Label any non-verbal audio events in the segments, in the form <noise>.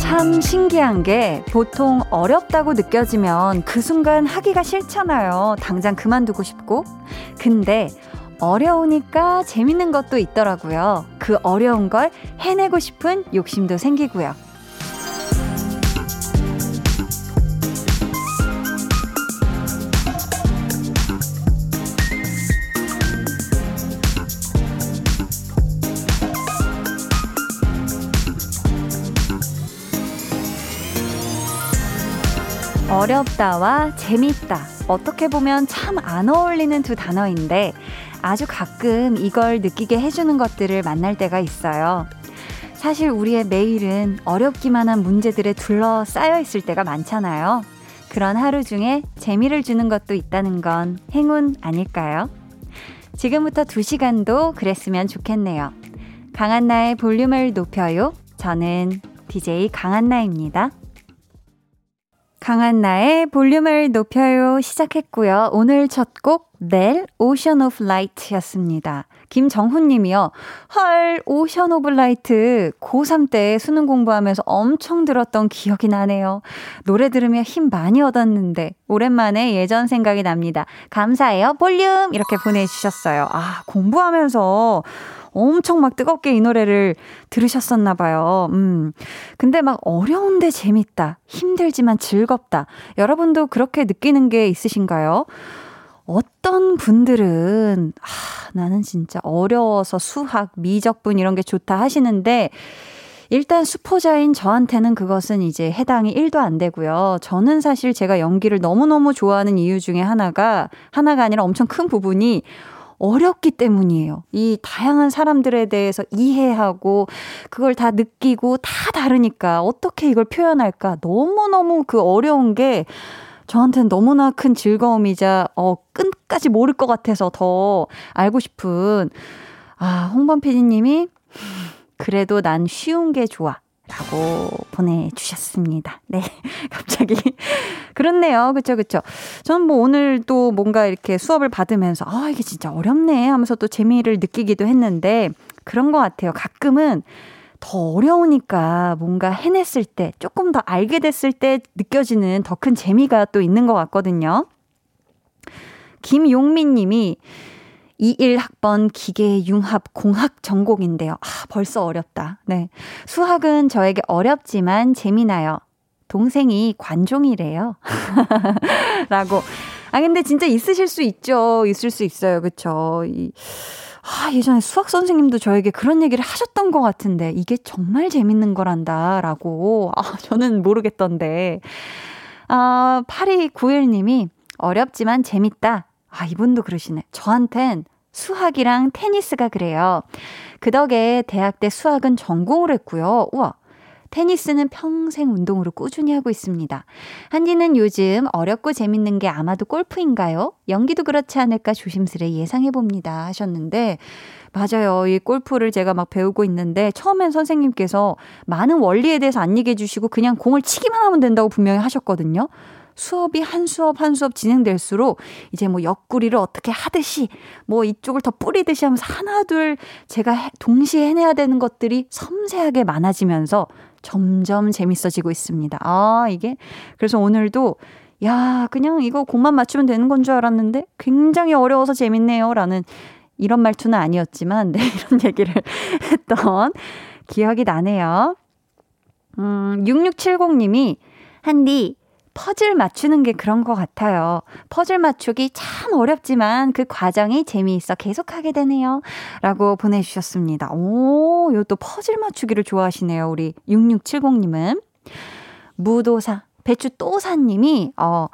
참 신기한 게 보통 어렵다고 느껴지면 그 순간 하기가 싫잖아요. 당장 그만두고 싶고. 근데 어려우니까 재밌는 것도 있더라고요. 그 어려운 걸 해내고 싶은 욕심도 생기고요. 어렵다와 재밌다. 어떻게 보면 참 안 어울리는 두 단어인데 아주 가끔 이걸 느끼게 해주는 것들을 만날 때가 있어요. 사실 우리의 매일은 어렵기만 한 문제들에 둘러싸여 있을 때가 많잖아요. 그런 하루 중에 재미를 주는 것도 있다는 건 행운 아닐까요? 지금부터 두 시간도 그랬으면 좋겠네요. 강한나의 볼륨을 높여요. 저는 DJ 강한나입니다. 강한나의 볼륨을 높여요 시작했고요. 오늘 첫 곡, 넬, Ocean of Light였습니다. 김정훈 님이요. 헐, Ocean of Light. 고3 때 수능 공부하면서 엄청 들었던 기억이 나네요. 노래 들으며 힘 많이 얻었는데, 오랜만에 예전 생각이 납니다. 감사해요, 볼륨! 이렇게 보내주셨어요. 아, 공부하면서 엄청 막 뜨겁게 이 노래를 들으셨었나 봐요. 음. 근데 막 어려운데 재밌다. 힘들지만 즐겁다. 여러분도 그렇게 느끼는 게 있으신가요? 어떤 분들은, 아, 나는 진짜 어려워서 수학, 미적분 이런 게 좋다 하시는데, 일단 수포자인 저한테는 그것은 이제 해당이 1도 안 되고요. 저는 사실 제가 연기를 너무너무 좋아하는 이유 중에 하나가, 하나가 아니라 엄청 큰 부분이 어렵기 때문이에요. 이 다양한 사람들에 대해서 이해하고 그걸 다 느끼고 다 다르니까 어떻게 이걸 표현할까 너무너무 그 어려운 게 저한테는 너무나 큰 즐거움이자 어 끝까지 모를 것 같아서 더 알고 싶은 아 홍범 PD님이 그래도 난 쉬운 게 좋아. 라고 보내주셨습니다. 네. <laughs> 갑자기. 그렇네요. 그쵸, 그쵸. 저는 뭐 오늘 또 뭔가 이렇게 수업을 받으면서, 아, 이게 진짜 어렵네 하면서 또 재미를 느끼기도 했는데, 그런 것 같아요. 가끔은 더 어려우니까 뭔가 해냈을 때, 조금 더 알게 됐을 때 느껴지는 더 큰 재미가 또 있는 것 같거든요. 김용민 님이 21학번 기계융합 공학 전공인데요. 아, 벌써 어렵다. 네. 수학은 저에게 어렵지만 재미나요. 동생이 관종이래요. <laughs> 라고. 아, 근데 진짜 있으실 수 있죠. 있을 수 있어요. 그쵸. 이, 아, 예전에 수학 선생님도 저에게 그런 얘기를 하셨던 것 같은데, 이게 정말 재밌는 거란다. 라고. 아, 저는 모르겠던데. 아, 8291님이 어렵지만 재밌다. 아, 이분도 그러시네. 저한텐 수학이랑 테니스가 그래요. 그 덕에 대학 때 수학은 전공을 했고요. 우와. 테니스는 평생 운동으로 꾸준히 하고 있습니다. 한디는 요즘 어렵고 재밌는 게 아마도 골프인가요? 연기도 그렇지 않을까 조심스레 예상해 봅니다. 하셨는데, 맞아요. 이 골프를 제가 막 배우고 있는데, 처음엔 선생님께서 많은 원리에 대해서 안 얘기해 주시고, 그냥 공을 치기만 하면 된다고 분명히 하셨거든요. 수업이 한 수업 한 수업 진행될수록 이제 뭐 옆구리를 어떻게 하듯이 뭐 이쪽을 더 뿌리듯이 하면서 하나 둘 제가 동시에 해내야 되는 것들이 섬세하게 많아지면서 점점 재밌어지고 있습니다. 아, 이게 그래서 오늘도 야, 그냥 이거 공만 맞추면 되는 건 줄 알았는데 굉장히 어려워서 재밌네요. 라는 이런 말투는 아니었지만 네, <laughs> 이런 얘기를 했던 기억이 나네요. 음, 6670님이 한디 퍼즐 맞추는 게 그런 것 같아요. 퍼즐 맞추기 참 어렵지만 그 과정이 재미있어 계속하게 되네요. 라고 보내주셨습니다. 오, 요 또 퍼즐 맞추기를 좋아하시네요. 우리 6670님은. 무도사, 배추 또사님이, 어,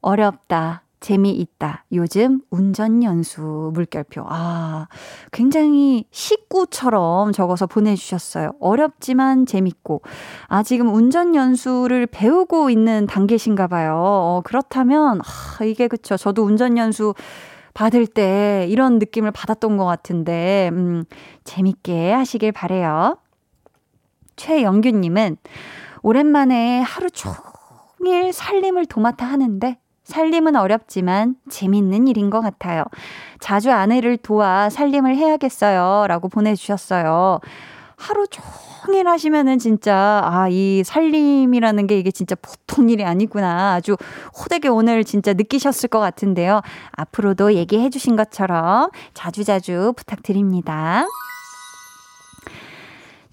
어렵다. 재미있다. 요즘 운전연수 물결표. 아, 굉장히 식구처럼 적어서 보내주셨어요. 어렵지만 재밌고. 아, 지금 운전연수를 배우고 있는 단계신가 봐요. 어, 그렇다면, 아, 이게 그쵸. 저도 운전연수 받을 때 이런 느낌을 받았던 것 같은데, 음, 재밌게 하시길 바래요 최영규님은 오랜만에 하루 종일 살림을 도맡아 하는데 살림은 어렵지만 재밌는 일인 것 같아요. 자주 아내를 도와 살림을 해야겠어요. 라고 보내주셨어요. 하루 종일 하시면은 진짜, 아, 이 살림이라는 게 이게 진짜 보통 일이 아니구나. 아주 호되게 오늘 진짜 느끼셨을 것 같은데요. 앞으로도 얘기해 주신 것처럼 자주자주 부탁드립니다.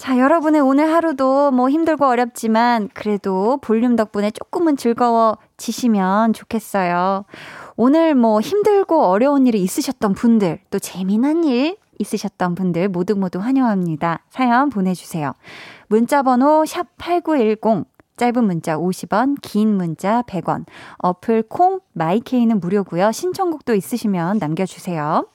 자, 여러분의 오늘 하루도 뭐 힘들고 어렵지만 그래도 볼륨 덕분에 조금은 즐거워지시면 좋겠어요. 오늘 뭐 힘들고 어려운 일이 있으셨던 분들, 또 재미난 일 있으셨던 분들 모두 모두 환영합니다. 사연 보내주세요. 문자번호 샵8910, 짧은 문자 50원, 긴 문자 100원, 어플 콩, 마이케이는 무료고요. 신청곡도 있으시면 남겨주세요.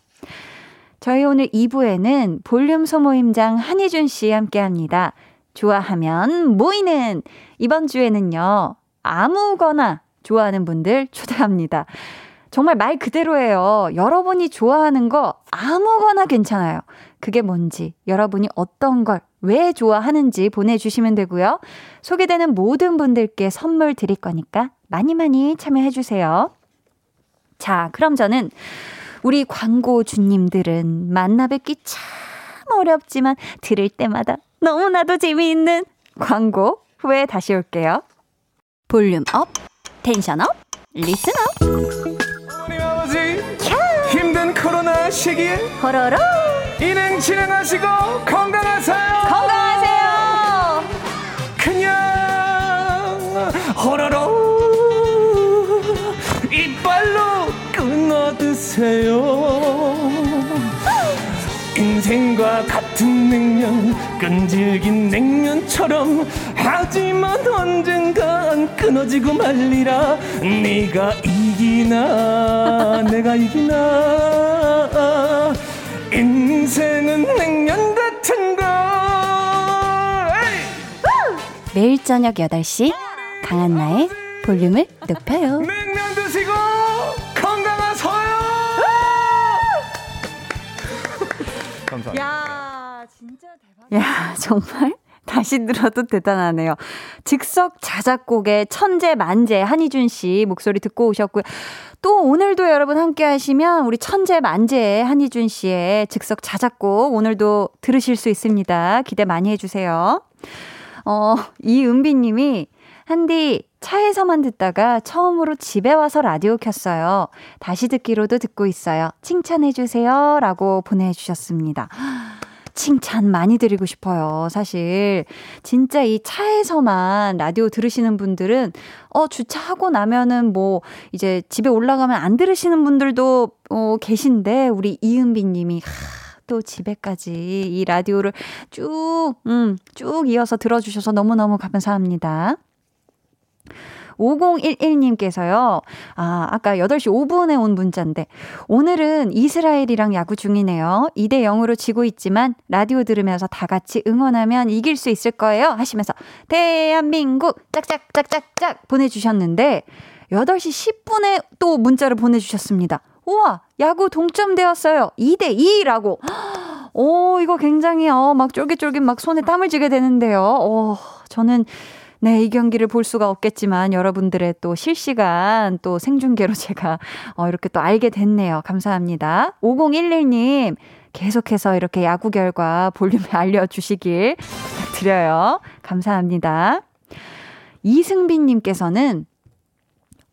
저희 오늘 2부에는 볼륨 소모임장 한희준 씨 함께 합니다. 좋아하면 모이는 이번 주에는요. 아무거나 좋아하는 분들 초대합니다. 정말 말 그대로예요. 여러분이 좋아하는 거 아무거나 괜찮아요. 그게 뭔지, 여러분이 어떤 걸 왜 좋아하는지 보내주시면 되고요. 소개되는 모든 분들께 선물 드릴 거니까 많이 많이 참여해주세요. 자, 그럼 저는 우리 광고주님들은 만나 뵙기 참 어렵지만 들을 때마다 너무나도 재미있는 광고 후에 다시 올게요. volume up, tension up, listen up. 어머님 아버지 힘든 코로나 시기에 호로로 인행 진행하시고 건강하세요. 건강하세요. 그냥 호로로 드세요. 인생과 같은 냉면 끈질긴 냉면처럼. 하지만 언젠간 끊어지고 말리라. 네가 이기나 내가 이기나. 인생은 냉면 같은 걸. 매일 저녁 8시 강한나의 볼륨을 높여요. 냉면 드시고 감사합니다 야, 진짜 대박. 야, <laughs> 정말 다시 들어도 대단하네요. 즉석 자작곡의 천재 만재 한희준 씨 목소리 듣고 오셨고요. 또 오늘도 여러분 함께 하시면 우리 천재 만재 한희준 씨의 즉석 자작곡 오늘도 들으실 수 있습니다. 기대 많이 해주세요. 어, 이은비 님이 한디 차에서만 듣다가 처음으로 집에 와서 라디오 켰어요. 다시 듣기로도 듣고 있어요. 칭찬해주세요. 라고 보내주셨습니다. 칭찬 많이 드리고 싶어요. 사실. 진짜 이 차에서만 라디오 들으시는 분들은, 어, 주차하고 나면은 뭐, 이제 집에 올라가면 안 들으시는 분들도, 어, 계신데, 우리 이은비 님이, 하, 또 집에까지 이 라디오를 쭉, 음, 쭉 이어서 들어주셔서 너무너무 감사합니다. 5011님께서요, 아, 아까 8시 5분에 온 문자인데, 오늘은 이스라엘이랑 야구 중이네요. 2대 0으로 지고 있지만, 라디오 들으면서 다 같이 응원하면 이길 수 있을 거예요. 하시면서, 대한민국, 짝짝짝짝짝 보내주셨는데, 8시 10분에 또 문자를 보내주셨습니다. 우와, 야구 동점되었어요. 2대 2라고. <gasps> 오, 이거 굉장히, 어, 막 쫄깃쫄깃 막 손에 땀을 쥐게 되는데요. 어, 저는 네, 이 경기를 볼 수가 없겠지만 여러분들의 또 실시간 또 생중계로 <laughs> 제가 어, 이렇게 또 알게 됐네요. 감사합니다. 5011님, 계속해서 이렇게 야구 결과 볼륨에 <laughs> 알려주시길 부탁드려요. 감사합니다. 이승빈님께서는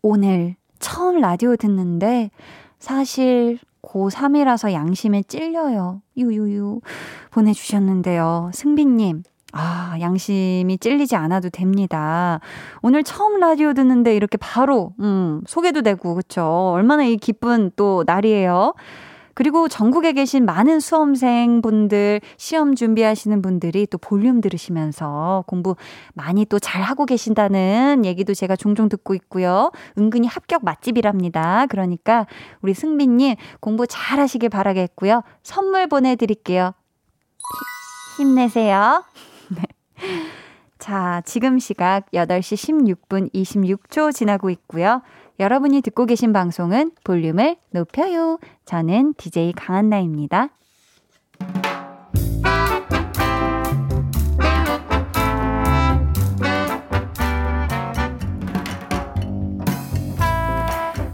오늘 처음 라디오 듣는데 사실 고3이라서 양심에 찔려요. 유유유. 보내주셨는데요. 승빈님, 아, 양심이 찔리지 않아도 됩니다. 오늘 처음 라디오 듣는데 이렇게 바로, 음, 소개도 되고, 그쵸. 얼마나 이 기쁜 또 날이에요. 그리고 전국에 계신 많은 수험생 분들, 시험 준비하시는 분들이 또 볼륨 들으시면서 공부 많이 또 잘하고 계신다는 얘기도 제가 종종 듣고 있고요. 은근히 합격 맛집이랍니다. 그러니까 우리 승빈님 공부 잘 하시길 바라겠고요. 선물 보내드릴게요. 힘내세요. 자, 지금 시각 8시 16분 26초 지나고 있고요. 여러분이 듣고 계신 방송은 볼륨을 높여요. 저는 DJ 강한나입니다.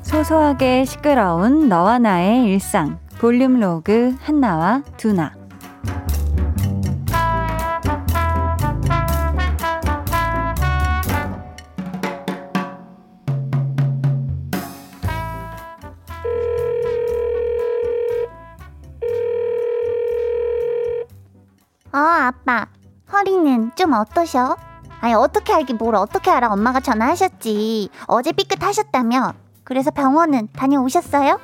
소소하게 시끄러운 너와 나의 일상 볼륨 로그 한나와 두나 어, 아빠. 허리는 좀 어떠셔? 아니, 어떻게 알기 뭘 어떻게 알아? 엄마가 전화하셨지. 어제 삐끗하셨다며. 그래서 병원은 다녀오셨어요?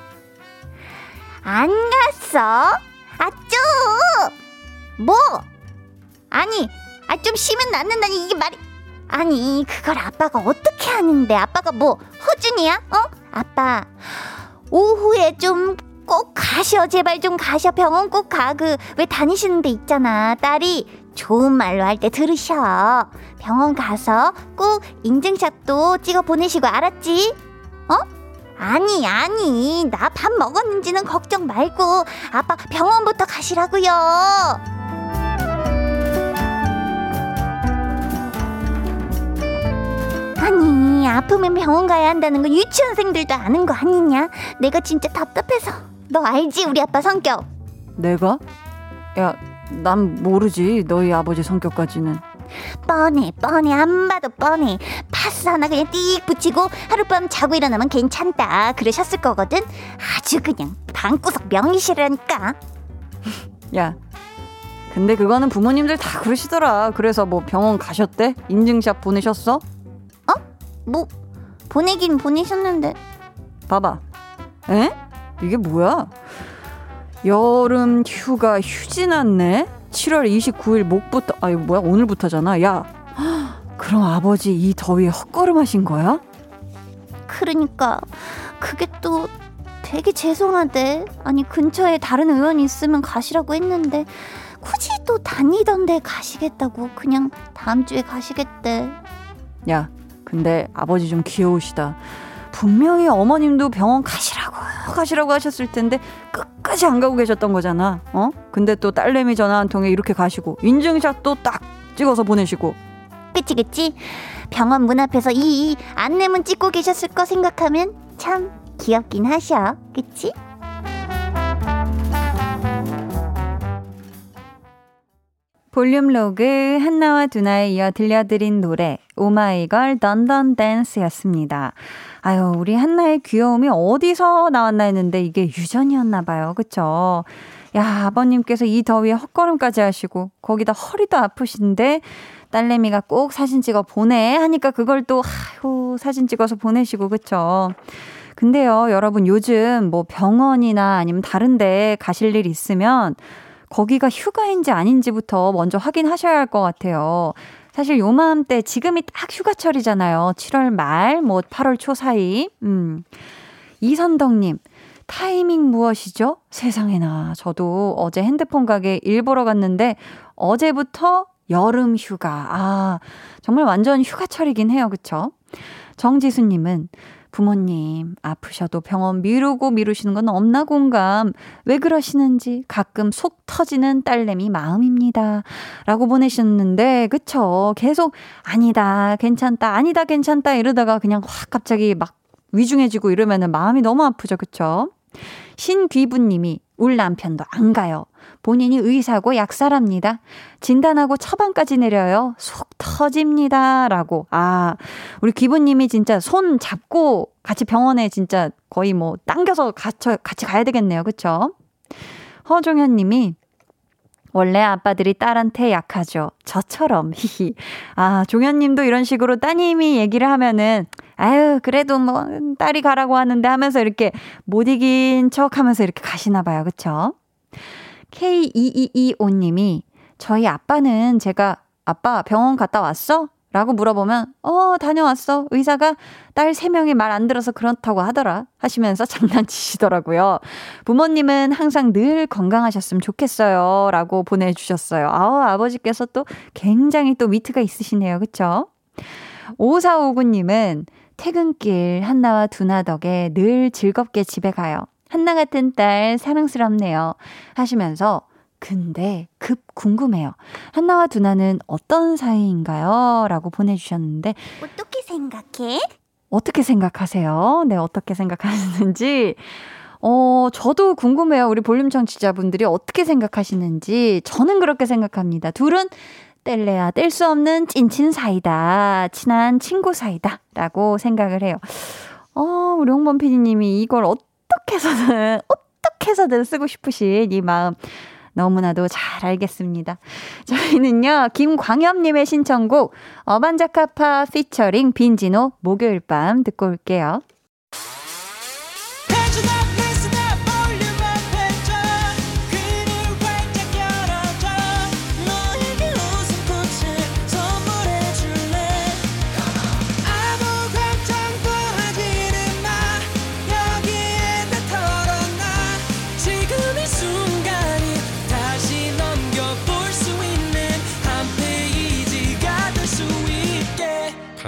안 갔어? 아, 쭈! 뭐? 아니, 아, 좀 쉬면 낫는다니, 이게 말이. 아니, 그걸 아빠가 어떻게 하는데? 아빠가 뭐, 허준이야? 어? 아빠, 오후에 좀 꼭 가셔. 제발 좀 가셔. 병원 꼭 가. 그, 왜 다니시는 데 있잖아. 딸이 좋은 말로 할 때 들으셔. 병원 가서 꼭 인증샷도 찍어 보내시고, 알았지? 어? 아니, 아니. 나 밥 먹었는지는 걱정 말고, 아빠 병원부터 가시라고요. 아니 아프면 병원 가야 한다는 거 유치원생들도 아는 거 아니냐? 내가 진짜 답답해서 너 알지 우리 아빠 성격 내가? 야, 난 모르지. 너희 아버지 성격까지는. 뻔해 뻔해 안 봐도 뻔해 파스 하나 그냥 띡 붙이고 하룻밤 자고 일어나면 괜찮다 그러셨을 거거든 아주 그냥 방구석 명의시라니까 <laughs> 야, 근데 그거는 부모님들 다 그러시더라. 그래서 뭐 병원 가셨대? 인증샷 보내셨어? 뭐 보내긴 보내셨는데 봐봐. 에? 이게 뭐야? 여름 휴가 휴지 났네? 7월 29일 목부터, 아, 이거 뭐야? 오늘부터잖아. 야, <gasps> 그럼 아버지 이 더위에 헛걸음하신 거야? 그러니까 그게 또 되게 죄송하대. 아니 근처에 다른 의원이 있으면 가시라고 했는데 굳이 또 다니던 데 가시겠다고 그냥 다음 주에 가시겠대. 야, 근데 아버지 좀 귀여우시다. 분명히 어머님도 병원 가시라고 가시라고 하셨을 텐데 끝까지 안 가고 계셨던 거잖아. 어? 근데 또 딸내미 전화 한 통에 이렇게 가시고 인증샷도 딱 찍어서 보내시고 그치 그치? 병원 문 앞에서 이, 이 안내문 찍고 계셨을 거 생각하면 참 귀엽긴 하셔. 그치? 볼륨 로그 한나와 두나에 이어 들려드린 노래 오마이걸 Dun Dun Dance였습니다. 아유 우리 한나의 귀여움이 어디서 나왔나 했는데 이게 유전이었나 봐요. 그쵸? 야 아버님께서 이 더위에 헛걸음까지 하시고 거기다 허리도 아프신데 딸내미가 꼭 사진 찍어 보내 하니까 그걸 또 아유 사진 찍어서 보내시고 그쵸? 근데요 여러분 요즘 뭐 병원이나 아니면 다른데 가실 일 있으면 거기가 휴가인지 아닌지부터 먼저 확인하셔야 할 것 같아요. 사실 요맘때 지금이 딱 휴가철이잖아요. 7월 말, 뭐 8월 초 사이. 음. 이선덕님, 타이밍 무엇이죠? 세상에나. 저도 어제 핸드폰 가게 일 보러 갔는데 어제부터 여름 휴가. 아, 정말 완전 휴가철이긴 해요. 그쵸? 정지수님은 부모님, 아프셔도 병원 미루고 미루시는 건 없나 공감. 왜 그러시는지 가끔 속 터지는 딸내미 마음입니다. 라고 보내셨는데, 그쵸. 계속, 아니다, 괜찮다, 아니다, 괜찮다 이러다가 그냥 확 갑자기 막 위중해지고 이러면은 마음이 너무 아프죠. 그쵸? 신귀부님이 울 남편도 안 가요. 본인이 의사고 약사랍니다. 진단하고 처방까지 내려요. 속 터집니다. 라고. 아, 우리 귀부님이 진짜 손 잡고 같이 병원에 진짜 거의 뭐 당겨서 같이, 같이 가야 되겠네요. 그쵸? 허종현 님이 원래 아빠들이 딸한테 약하죠. 저처럼. 히히. 아, 종현 님도 이런 식으로 따님이 얘기를 하면은 아유, 그래도 뭐 딸이 가라고 하는데 하면서 이렇게 못 이긴 척 하면서 이렇게 가시나 봐요. 그쵸? K2225님이 저희 아빠는 제가 아빠 병원 갔다 왔어? 라고 물어보면 어 다녀왔어. 의사가 딸 3명이 말 안 들어서 그렇다고 하더라. 하시면서 <laughs> 장난치시더라고요. 부모님은 항상 늘 건강하셨으면 좋겠어요. 라고 보내주셨어요. 아 아버지께서 또 굉장히 또 위트가 있으시네요. 그쵸? 5459님은 퇴근길 한나와 두나 덕에 늘 즐겁게 집에 가요 한나 같은 딸 사랑스럽네요 하시면서 근데 급 궁금해요. 한나와 두나는 어떤 사이인가요? 라고 보내주셨는데 어떻게 생각해? 어떻게 생각하세요? 네, 어떻게 생각하시는지. 어, 저도 궁금해요. 우리 볼륨 청취자분들이 어떻게 생각하시는지. 저는 그렇게 생각합니다. 둘은 뗄래야 뗄 수 없는 찐친 사이다. 친한 친구 사이다. 라고 생각을 해요. 어, 우리 홍범 PD님이 이걸 어떻게 해서든, 어떻게 해서든 쓰고 싶으신 이 마음. 너무나도 잘 알겠습니다. 저희는요, 김광엽님의 신청곡, 어반자카파 피처링 빈지노 목요일 밤 듣고 올게요.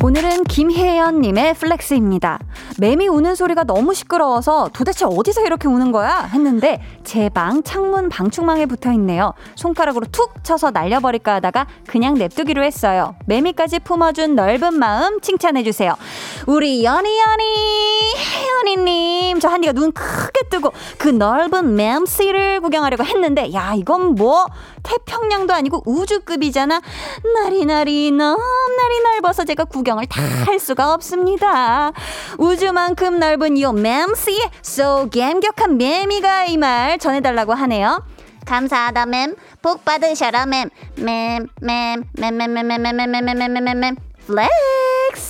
오늘은 김혜연님의 flex입니다. 매미 우는 소리가 너무 시끄러워서 도대체 어디서 이렇게 우는 거야? 했는데 제 방 창문 방충망에 붙어 있네요. 손가락으로 툭 쳐서 날려버릴까 하다가 그냥 냅두기로 했어요. 매미까지 품어준 넓은 마음 칭찬해주세요. 우리 연희연희 혜연이님 저 한디가 눈 크게 뜨고 그 넓은 맴씨를 구경하려고 했는데 야 이건 뭐 태평양도 아니고 우주급이잖아. 나리나리 넘나리 넓어서 제가 구경을 다 할 수가 없습니다. 우주만큼 넓은 이 맴씨에 so 감격한 매미가 이 말 전해달라고 하네요. 감사하다 맴. 복 받으셔라 맴. 맴, 맴, 맴, 맴, 맴, 맴, 맴, 맴, 맴, 맴, 맴, 맴, 맴, flex.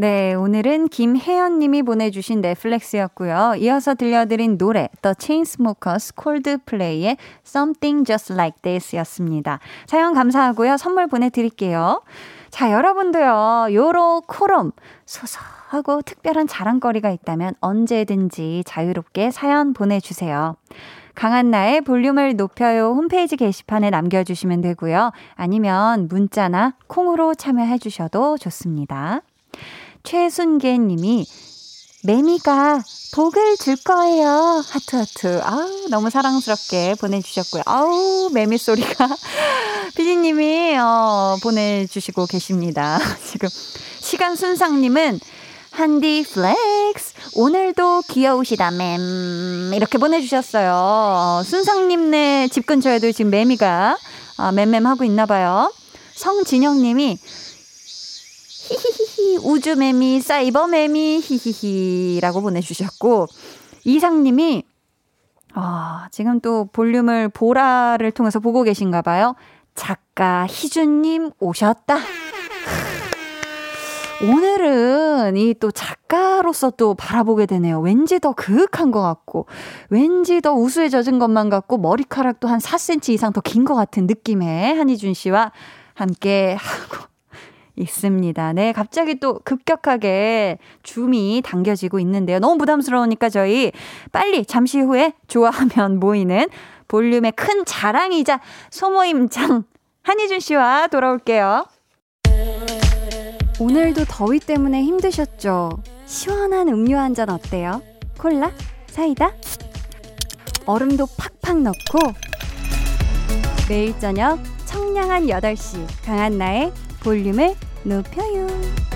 네, 오늘은 김혜연 님이 보내주신 네 flex였고요. 이어서 들려드린 노래 The Chainsmokers Coldplay의 Something Just Like This였습니다. 사연 감사하고요. 선물 보내드릴게요. 자, 여러분도요. 요로 코롬 소소하고 특별한 자랑거리가 있다면 언제든지 자유롭게 사연 보내주세요. 강한나의 볼륨을 높여요 홈페이지 게시판에 남겨주시면 되고요. 아니면 문자나 콩으로 참여해 주셔도 좋습니다. 최순계 님이 매미가 복을 줄 거예요. 하트 하트. 아우, 너무 사랑스럽게 보내주셨고요. 아우, 매미 소리가. <laughs> 피디님이, 어, 보내주시고 계십니다. <laughs> 지금, 시간 순상님은, 한디 flex. 오늘도 귀여우시다, 맴. 이렇게 보내주셨어요. 어, 순상님네 집 근처에도 지금 매미가, 아, 맴맴 하고 있나 봐요. 성진영님이, 히히히히 우주매미 사이버매미 히히히라고 보내주셨고 이상님이 아 지금 또 볼륨을 보라를 통해서 보고 계신가 봐요. 작가 희준님 오셨다. 오늘은 이 또 작가로서 또 바라보게 되네요. 왠지 더 그윽한 것 같고, 왠지 더 우수에 젖은 것만 같고, 머리카락도 한 4cm 이상 더 긴 것 같은 느낌의 한희준 씨와 함께 하고 있습니다. 네, 갑자기 또 급격하게 줌이 당겨지고 있는데요. 너무 부담스러우니까 저희 빨리 잠시 후에 좋아하면 <laughs> 모이는 볼륨의 큰 자랑이자 소모임장 한희준 씨와 돌아올게요. 오늘도 더위 때문에 힘드셨죠? 시원한 음료 한 잔 어때요? 콜라? 사이다? 얼음도 팍팍 넣고 매일 저녁 청량한 8시 강한 나의 볼륨을 높여요.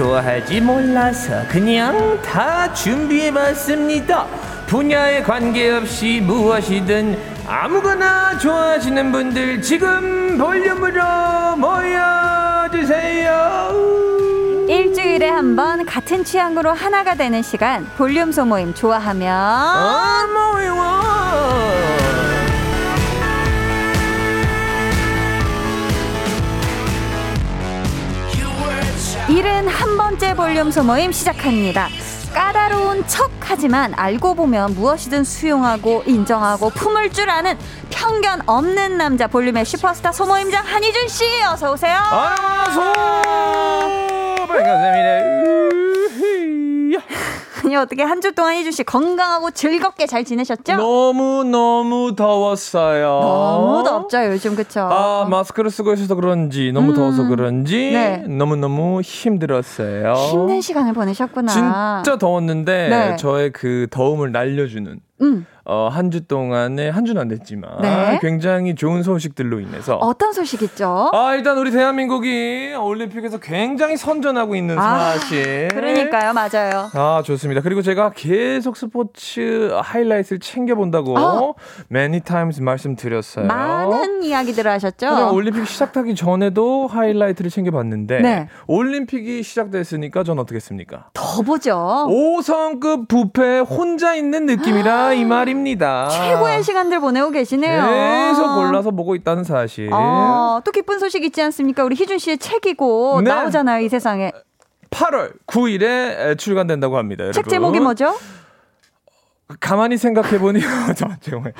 좋아할지 몰라서 그냥 다 준비해봤습니다. 분야에 관계없이 무엇이든 아무거나 좋아하시는 분들 지금 볼륨으로 모여주세요. 일주일에 한 번 같은 취향으로 하나가 되는 시간 볼륨 소모임 좋아하면 어, 번째 볼륨 소모임 시작합니다. 까다로운 척 하지만 알고 보면 무엇이든 수용하고 인정하고 품을 줄 아는 편견 없는 남자 볼륨의 슈퍼스타 소모임장 한희준 씨 어서 오세요. 안녕하세요. 반갑습니다. 아니 어떻게 한 주 동안 희준 씨 건강하고 즐겁게 잘 지내셨죠? 너무 너무 더웠어요. 너무 덥죠 요즘 그쵸? 아 마스크를 쓰고 있어서 그런지 너무 음. 더워서 그런지 네. 너무 너무 힘들었어요. 힘든 시간을 보내셨구나. 진짜 더웠는데 네. 저의 그 더움을 날려주는 음. 어, 한 주 동안에 한 주는 안 됐지만 네. 굉장히 좋은 소식들로 인해서 어떤 소식 있죠? 아 일단 우리 대한민국이 올림픽에서 굉장히 선전하고 있는 아, 사실. 그러니까요, 맞아요. 아 좋습니다. 그리고 제가 계속 스포츠 하이라이트를 챙겨 본다고 아. many times 말씀드렸어요. 많은 이야기들을 하셨죠? 올림픽 시작하기 전에도 하이라이트를 챙겨봤는데 네. 올림픽이 시작됐으니까 전 어떻게 했습니까? 더 보죠. 5성급 뷔페 혼자 있는 느낌이라 이 말입니다. 최고의 시간들 보내고 계시네요. 계속 골라서 보고 있다는 사실. 어, 또 기쁜 소식 있지 않습니까? 우리 희준 씨의 책이고 네. 나오잖아요, 이 세상에. 8월 9일에 출간된다고 합니다. 책 여러분. 제목이 뭐죠? 가만히 생각해보니 <laughs> 잠깐만.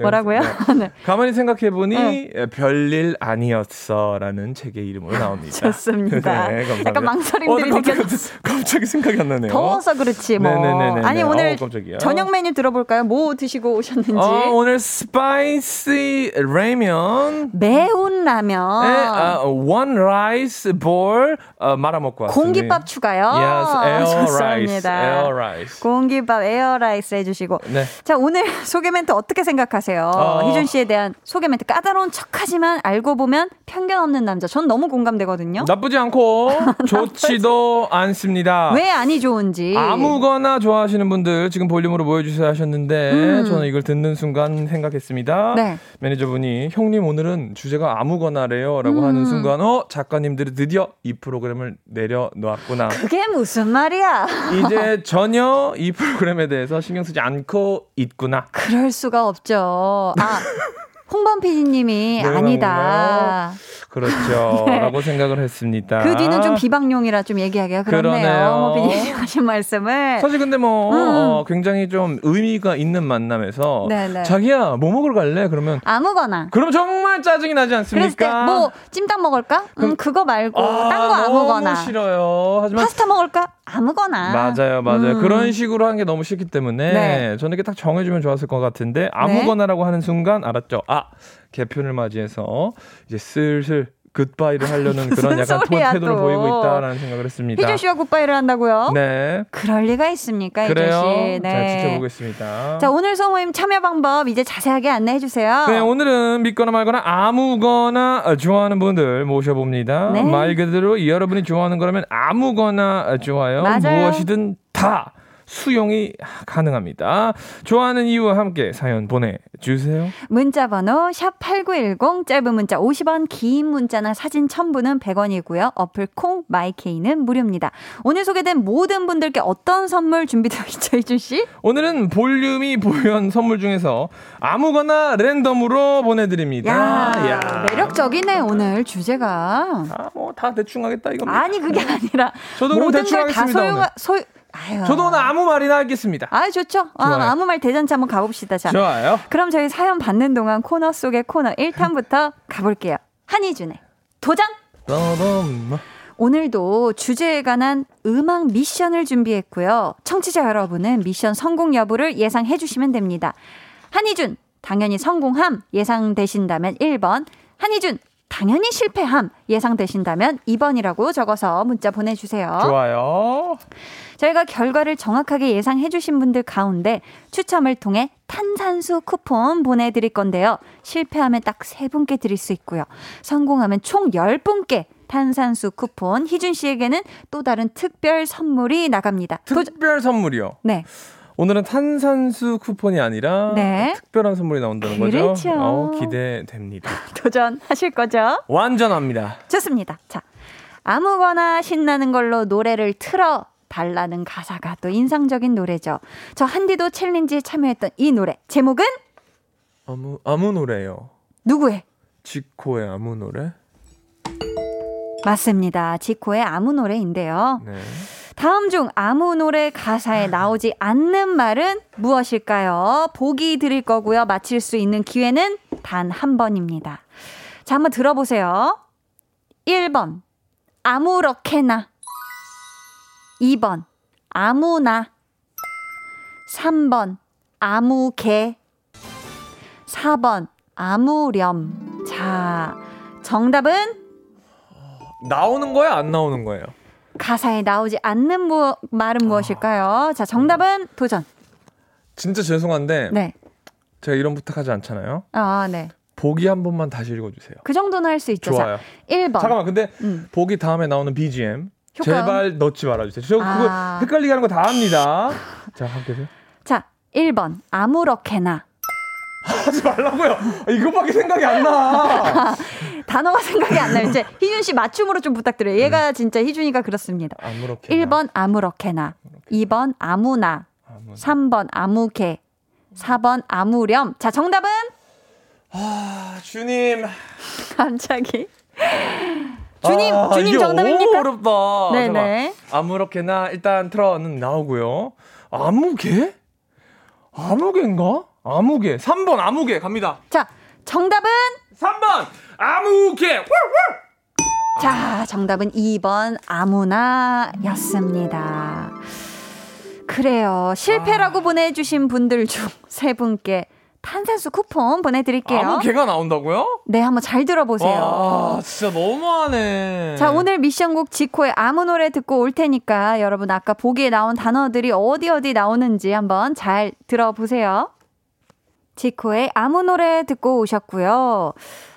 뭐라고요? 네. 가만히 생각해보니 네. 별일 아니었어라는 책의 이름으로 나옵니다. 좋습니다. <laughs> 네. 약간 망설임들이 어, 깜짝이, 느껴졌어요. 갑자기 생각이 안 나네요. 더워서 그렇지 뭐. 네네네네. 아니 오늘 깜짝이야. 저녁 메뉴 들어볼까요? 뭐 드시고 오셨는지. 어, 오늘 spicy 라면 매운 라면. 에 아, one rice bowl 어, 말아 먹고 왔습니다. 공깃밥 추가요. Yes, <laughs> rice. 좋습니다. air rice. 공깃밥 air rice 해주시고. 네. 자, 오늘 <laughs> 소개 멘트 어떻게 생각하세요? 어. 희준 씨에 대한 소개 멘트. 까다로운 척 하지만 알고 보면 편견 없는 남자. 전 너무 공감되거든요. 나쁘지 않고 <laughs> 좋지도 않습니다. 왜 아니 좋은지. 아무거나 좋아하시는 분들 지금 볼륨으로 모여주세요 하셨는데 음. 저는 이걸 듣는 순간 생각했습니다. 네. 매니저분이 형님 오늘은 주제가 아무거나래요 라고 음. 하는 순간 어 작가님들이 드디어 이 프로그램을 내려놓았구나. 그게 무슨 말이야? 이제 <laughs> 전혀 이 프로그램에 대해서 신경 쓰지 않고 있구나. 그럴 수가 없죠. 아, <laughs> 홍범 PD님이 뭐예요, 아니다. 그렇죠. <laughs> 네. 라고 생각을 했습니다. 그 뒤는 좀 비방용이라 좀 얘기하기가 그렇네요. 그러네요. 홍범 PD님 <laughs> 하신 말씀을. 사실 근데 뭐 음. 어, 굉장히 좀 의미가 있는 만남에서 네네. 자기야 뭐 먹으러 갈래? 그러면 아무거나. 그럼 정말 짜증이 나지 않습니까? 때뭐 찜닭 먹을까? 음, 그거 말고 아, 딴거 아무거나. 싫어요. 하지만 파스타 먹을까? 아무거나. 맞아요, 맞아요. 음. 그런 식으로 한 게 너무 싫기 때문에 네. 저는 이게 딱 정해주면 좋았을 것 같은데 아무거나라고 하는 순간 알았죠. 아 개편을 맞이해서 이제 슬슬 굿바이를 하려는 <laughs> 그런 약간 소리야, 태도를 또. 보이고 있다라는 생각을 했습니다. 희준 씨와 굿바이를 한다고요? 네, 그럴 리가 있습니까, 희준. 씨? 잘 지켜보겠습니다. 자, 오늘 소모임 참여 방법 이제 자세하게 안내해 주세요. 네, 오늘은 믿거나 말거나 아무거나 좋아하는 분들 모셔봅니다. 네. 말 그대로 여러분이 좋아하는 거라면 아무거나 좋아요. 맞아요. 무엇이든 다 수용이 가능합니다. 좋아하는 이유와 함께 사연 보내주세요. 문자 번호 샵8910 짧은 문자 50원 긴 문자나 사진 첨부는 100원이고요. 어플 콩 마이케이는 무료입니다. 오늘 소개된 모든 분들께 어떤 선물 준비되어 있죠, 이준 씨? 오늘은 볼륨이 보유한 선물 중에서 아무거나 랜덤으로 보내드립니다. 야, 매력적이네 오늘 주제가. 아, 뭐 다 대충 하겠다 이겁니다. 아니 그게 아니라 저도 모든 대충 걸다 하겠습니다, 오늘. 소유가 소유 아유. 저도 오늘 아무 말이나 하겠습니다. 아 좋죠. 아. 아무 말 대잔치 한번 가봅시다. 자. 좋아요. 그럼 저희 사연 받는 동안 코너 속의 코너 1탄부터 <laughs> 가볼게요. 한희준의 도전! 오늘도 주제에 관한 음악 미션을 준비했고요. 청취자 여러분은 미션 성공 여부를 예상해 주시면 됩니다. 한희준, 당연히 성공함 예상되신다면 1번. 한희준, 당연히 실패함 예상되신다면 2번이라고 적어서 문자 보내주세요. 좋아요. 저희가 결과를 정확하게 예상해 주신 분들 가운데 추첨을 통해 탄산수 쿠폰 보내드릴 건데요. 실패하면 딱 3분께 드릴 수 있고요. 성공하면 총 10분께 탄산수 쿠폰, 희준 씨에게는 또 다른 특별 선물이 나갑니다. 특별 선물이요. 네. 오늘은 탄산수 쿠폰이 아니라 네. 특별한 선물이 나온다는 거죠. 그렇죠. 어, 기대됩니다. <laughs> 도전하실 거죠? 완전합니다. 좋습니다. 자, 아무거나 신나는 걸로 노래를 틀어 달라는 가사가 또 인상적인 노래죠. 저 한디도 챌린지에 참여했던 이 노래 제목은 아무 아무 노래요. 누구의? 지코의 아무 노래. 맞습니다. 지코의 아무 노래인데요. 네. 다음 중 아무 노래 가사에 나오지 않는 말은 무엇일까요? 보기 드릴 거고요. 맞힐 수 있는 기회는 단 한 번입니다. 자, 한번 들어보세요. 1번, 아무렇게나. 2번, 아무나. 3번, 아무개. 4번, 아무렴. 자, 정답은 나오는 거예요? 안 나오는 거예요? 가사에 나오지 않는 무, 말은 무엇일까요? 자, 정답은 도전. 진짜 죄송한데 네. 제가 이런 부탁하지 않잖아요. 아, 네. 보기 한 번만 다시 읽어주세요. 그 정도는 할 수 있죠. 좋아요. 자, 1번. 잠깐만, 근데 음. 보기 다음에 나오는 BGM 효과음? 제발 넣지 말아주세요. 저 그거 아. 헷갈리게 하는 거 다 합니다. 자, 함께 해요. 자, 1번. 아무렇게나. 하지 말라고요. 이것밖에 생각이 안 나. <laughs> 단어가 생각이 안 나요. 이제 희준 씨 맞춤으로 좀 부탁드려요. 얘가 진짜 희준이가 그렇습니다. 아무렇게. 1번 아무렇게나. 2번 아무나. 3번 아무개. 4번 아무렴. 자, 정답은? 아, 주님. <laughs> 갑자기. 주님, 아, 주님 정답입니까? 어렵다. 네네. 아무렇게나 일단 트러는 나오고요. 아무개? 아무개인가? 아무개. 3번 아무개 갑니다. 자, 정답은? 3번 아무개. 자, 정답은 2번 아무나 였습니다. 그래요. 실패라고 보내주신 분들 중 세 분께 탄산수 쿠폰 보내드릴게요. 아무 개가 나온다고요? 네, 한번 잘 들어보세요. 아, 진짜 너무하네. 자, 오늘 미션곡 지코의 아무 노래 듣고 올 테니까 여러분 아까 보기에 나온 단어들이 어디 어디 나오는지 한번 잘 들어보세요. 지코의 아무 노래 듣고 오셨고요.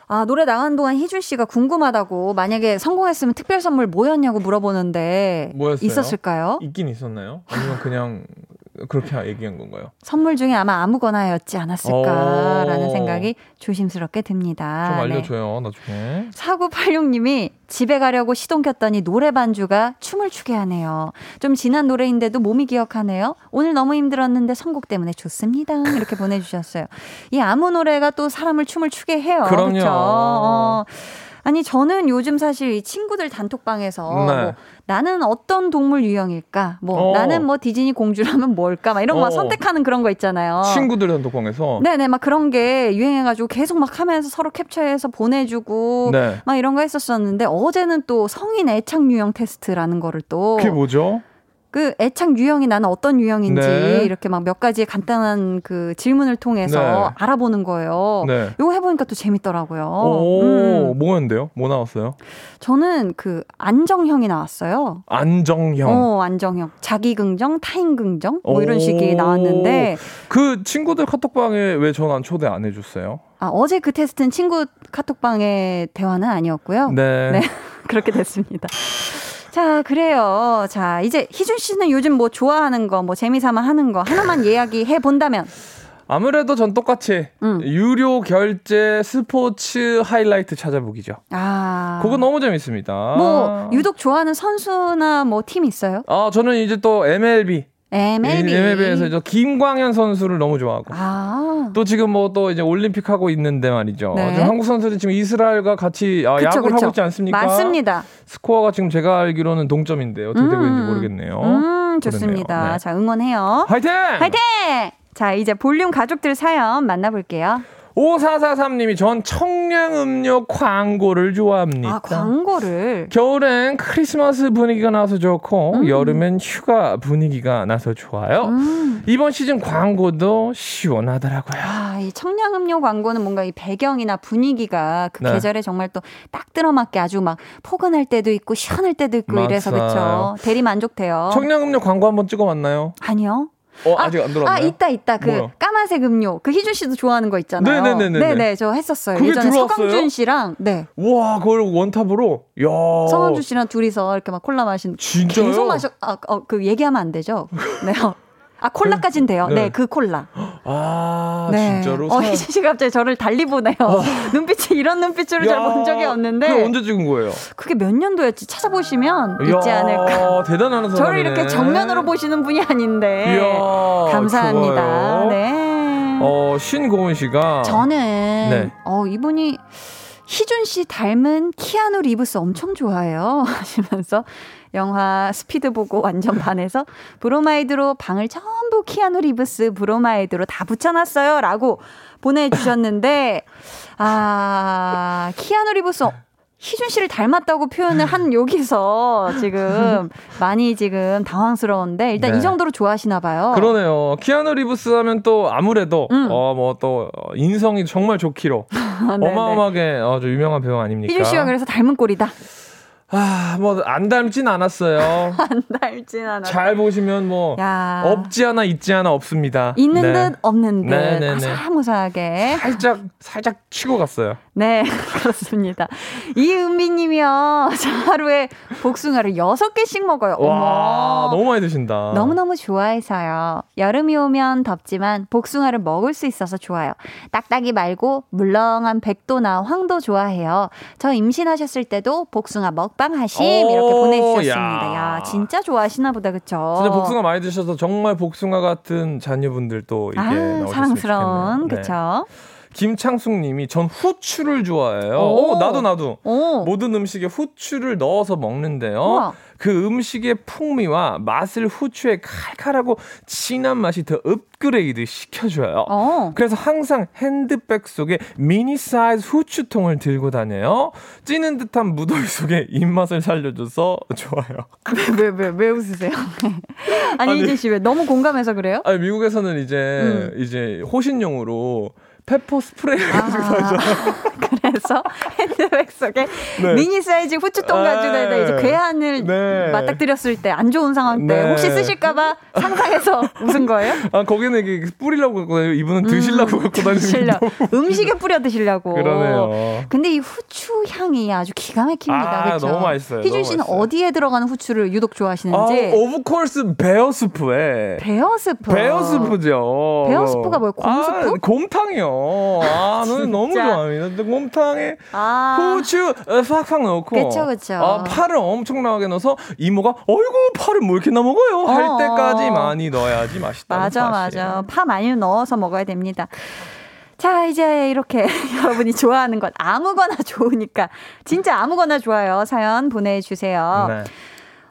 아, 노래 나가는 동안 희준 씨가 궁금하다고 만약에 성공했으면 특별 선물 뭐였냐고 물어보는데 뭐였어요? 있었을까요? 있긴 있었나요? 아니면 그냥 그렇게 얘기한 건가요? 선물 중에 아마 아무거나였지 않았을까라는 오. 생각이 조심스럽게 듭니다. 좀 네. 알려줘요, 나중에. 4986님이 집에 가려고 시동 켰더니 노래 반주가 춤을 추게 하네요. 좀 지난 노래인데도 몸이 기억하네요. 오늘 너무 힘들었는데 선곡 때문에 좋습니다. 이렇게 보내주셨어요. 이 아무 노래가 또 사람을 춤을 추게 해요. 그럼요. 그쵸? 어. 아니 저는 요즘 사실 이 친구들 단톡방에서 네. 뭐 나는 어떤 동물 유형일까? 뭐 어. 나는 뭐 디즈니 공주라면 뭘까? 막 이런 거막 어. 선택하는 그런 거 있잖아요. 친구들 단톡방에서. 네네, 막 그런 게 유행해가지고 계속 막 하면서 서로 캡처해서 보내주고 네. 막 이런 거 했었었는데 어제는 또 성인 애착 유형 테스트라는 거를 또 그게 뭐죠? 그 애착 유형이 나는 어떤 유형인지 네. 이렇게 막 몇 가지 간단한 그 질문을 통해서 네. 알아보는 거예요. 네. 이거 해보니까 또 재밌더라고요. 오, 음, 뭐였는데요? 뭐 나왔어요? 저는 그 안정형이 나왔어요. 안정형. 어, 안정형. 자기 긍정, 타인 긍정 뭐 이런 오. 식이 나왔는데 그 친구들 카톡방에 왜 전 안 초대 안 해줬어요? 아, 어제 그 테스트는 친구 카톡방의 대화는 아니었고요. 네. 네. <laughs> 그렇게 됐습니다. 자, 그래요. 자, 이제 희준 씨는 요즘 뭐 좋아하는 거, 뭐 재미삼아 하는 거 하나만 <laughs> 이야기해 본다면. 아무래도 전 똑같이 음. 유료 결제 스포츠 하이라이트 찾아보기죠. 아. 그거 너무 재밌습니다. 뭐 유독 좋아하는 선수나 뭐 팀 있어요? 아 저는 이제 또 MLB MLB. MLB에서 저 김광현 선수를 너무 좋아하고 아. 또 지금 뭐 또 이제 올림픽 하고 있는데 말이죠. 네. 한국 선수들이 지금 이스라엘과 같이 아, 그쵸, 야구를 그쵸. 하고 있지 않습니까? 맞습니다. 스코어가 지금 제가 알기로는 동점인데 어떻게 되고 있는지 모르겠네요. 음, 좋습니다. 네. 자, 응원해요. 화이팅! 화이팅! 자, 이제 볼륨 가족들 사연 만나볼게요. 5443님이 전 청량음료 광고를 좋아합니다. 아, 광고를. 겨울엔 크리스마스 분위기가 나서 좋고 여름엔 휴가 분위기가 나서 좋아요. 음. 이번 시즌 광고도 시원하더라고요. 아, 이 청량음료 광고는 뭔가 이 배경이나 분위기가 그 네. 계절에 정말 또 딱 들어맞게 아주 막 포근할 때도 있고 시원할 때도 있고 이래서 맞아요. 그쵸. 대리 만족돼요. 청량음료 광고 한번 찍어 봤나요? 아니요. 어, 아 직 안 들었나요? 아, 있다, 있다. 그 뭐요? 까만색 음료. 그 희준 씨도 좋아하는 거 있잖아요. 네네네네 네. 네네, 저 했었어요. 그게 예전에 들어왔어요? 서강준 씨랑, 네. 와, 그걸 원탑으로? 야 서강준 씨랑 둘이서 이렇게 막 콜라 마신. 진짜요? 계속 마셔, 아, 어, 그 얘기하면 안 되죠. <laughs> 네. 아, 콜라까진 돼요. 네. 네, 그 콜라. 아, 네. 진짜로? 어, 사- 희준 씨가 갑자기 저를 달리 보네요. <laughs> 눈빛이 이런 눈빛으로 잘 본 적이 없는데. 그게 언제 찍은 거예요? 그게 몇 년도였지 찾아보시면 있지 않을까. 대단한 사람이네. 저를 이렇게 정면으로 보시는 분이 아닌데. 이야, 감사합니다. 좋아요. 네. 어, 신고은 씨가 저는 네. 어 이분이 희준 씨 닮은 키아누 리브스 엄청 좋아해요. <laughs> 하시면서 영화 스피드 보고 <laughs> 완전 반해서 브로마이드로 방을 전부 키아누 리브스 브로마이드로 다 붙여놨어요. 라고 보내주셨는데, <laughs> 아, 키아누 리브스 희준 씨를 닮았다고 표현을 한 여기서 지금 많이 지금 당황스러운데 일단 네. 이 정도로 좋아하시나 봐요. 그러네요. 키아누 리브스 하면 또 아무래도 음. 어 뭐 또 인성이 정말 좋기로 네네. <laughs> 어마어마하게 아주 유명한 배우 아닙니까? 희준 씨가 그래서 닮은 꼴이다. 아, 뭐 안 닮진 않았어요. <laughs> 안 닮진 않아. 잘 보시면 뭐 야. 없지 않아 있지 않아 없습니다. 있는 네. 듯 없는 듯 네, 네, 네. 아사무사하게 살짝 살짝 치고 갔어요. 네 <laughs> 그렇습니다 이은비 님이요 저 하루에 복숭아를 6개씩 먹어요 와, 어머. 너무 많이 드신다. 너무너무 좋아해서요. 여름이 오면 덥지만 복숭아를 먹을 수 있어서 좋아요. 딱딱이 말고 물렁한 백도나 황도 좋아해요. 저 임신하셨을 때도 복숭아 먹방 하심 이렇게 오, 보내주셨습니다. 야. 야. 진짜 좋아하시나 보다 그쵸? 진짜 복숭아 많이 드셔서 정말 복숭아 같은 자녀분들 또 이게 아, 사랑스러운 좋겠네요. 네. 그쵸? 김창숙님이 전 후추를 좋아해요. 오. 오, 나도 나도. 오. 모든 음식에 후추를 넣어서 먹는데요. 우와. 그 음식의 풍미와 맛을 후추의 칼칼하고 진한 맛이 더 업그레이드 시켜줘요. 어. 그래서 항상 핸드백 속에 미니 사이즈 후추통을 들고 다녀요. 찌는 듯한 무더위 속에 입맛을 살려줘서 좋아요. 왜, 왜, 왜 웃으세요? <laughs> 아니, 아니. 이진 씨왜 너무 공감해서 그래요? 아니 미국에서는 이제 음. 이제 호신용으로 페퍼 스프레이 아, 가지고 다니잖아요. <laughs> 그래서 <laughs> 핸드백 속에 네. 미니 사이즈 후추통 네. 가지고 다니다 이제 괴한을 네. 맞닥뜨렸을 때 안 좋은 상황 때 네. 혹시 쓰실까봐 상상해서 <laughs> 웃은 거예요? 아 거기는 이게 뿌리려고 갖고 다니고 이분은 드시려고 갖고 다니는 음식에 뿌려 드시려고. 그러네요. 근데 이 후추 향이 아주 기가 막힙니다. 아, 그렇죠? 너무 맛있어요. 희준 씨는 맛있어요. 어디에 들어가는 후추를 유독 아, 좋아하시는지. Of course bear soup에 bear soup. Bear soup죠. Bear soup가 뭐예요? 곰 스프? 아, 곰탕이요. 아, 저는 너무. 좋아합니다. 근데 곰탕에 아. 후추 어, 팍팍 넣고 그쵸, 그쵸. 아, 파를 엄청나게 넣어서 이모가 어이구 파를 뭐 이렇게 넣어 먹어요 할 어, 때까지 어. 많이 넣어야지 맛있다. 맞아, 맞아. 파 많이 넣어서 먹어야 됩니다. 자, 이제 이렇게 <laughs> 여러분이 좋아하는 것 아무거나 좋으니까 진짜 아무거나 좋아요. 사연 보내주세요. 네.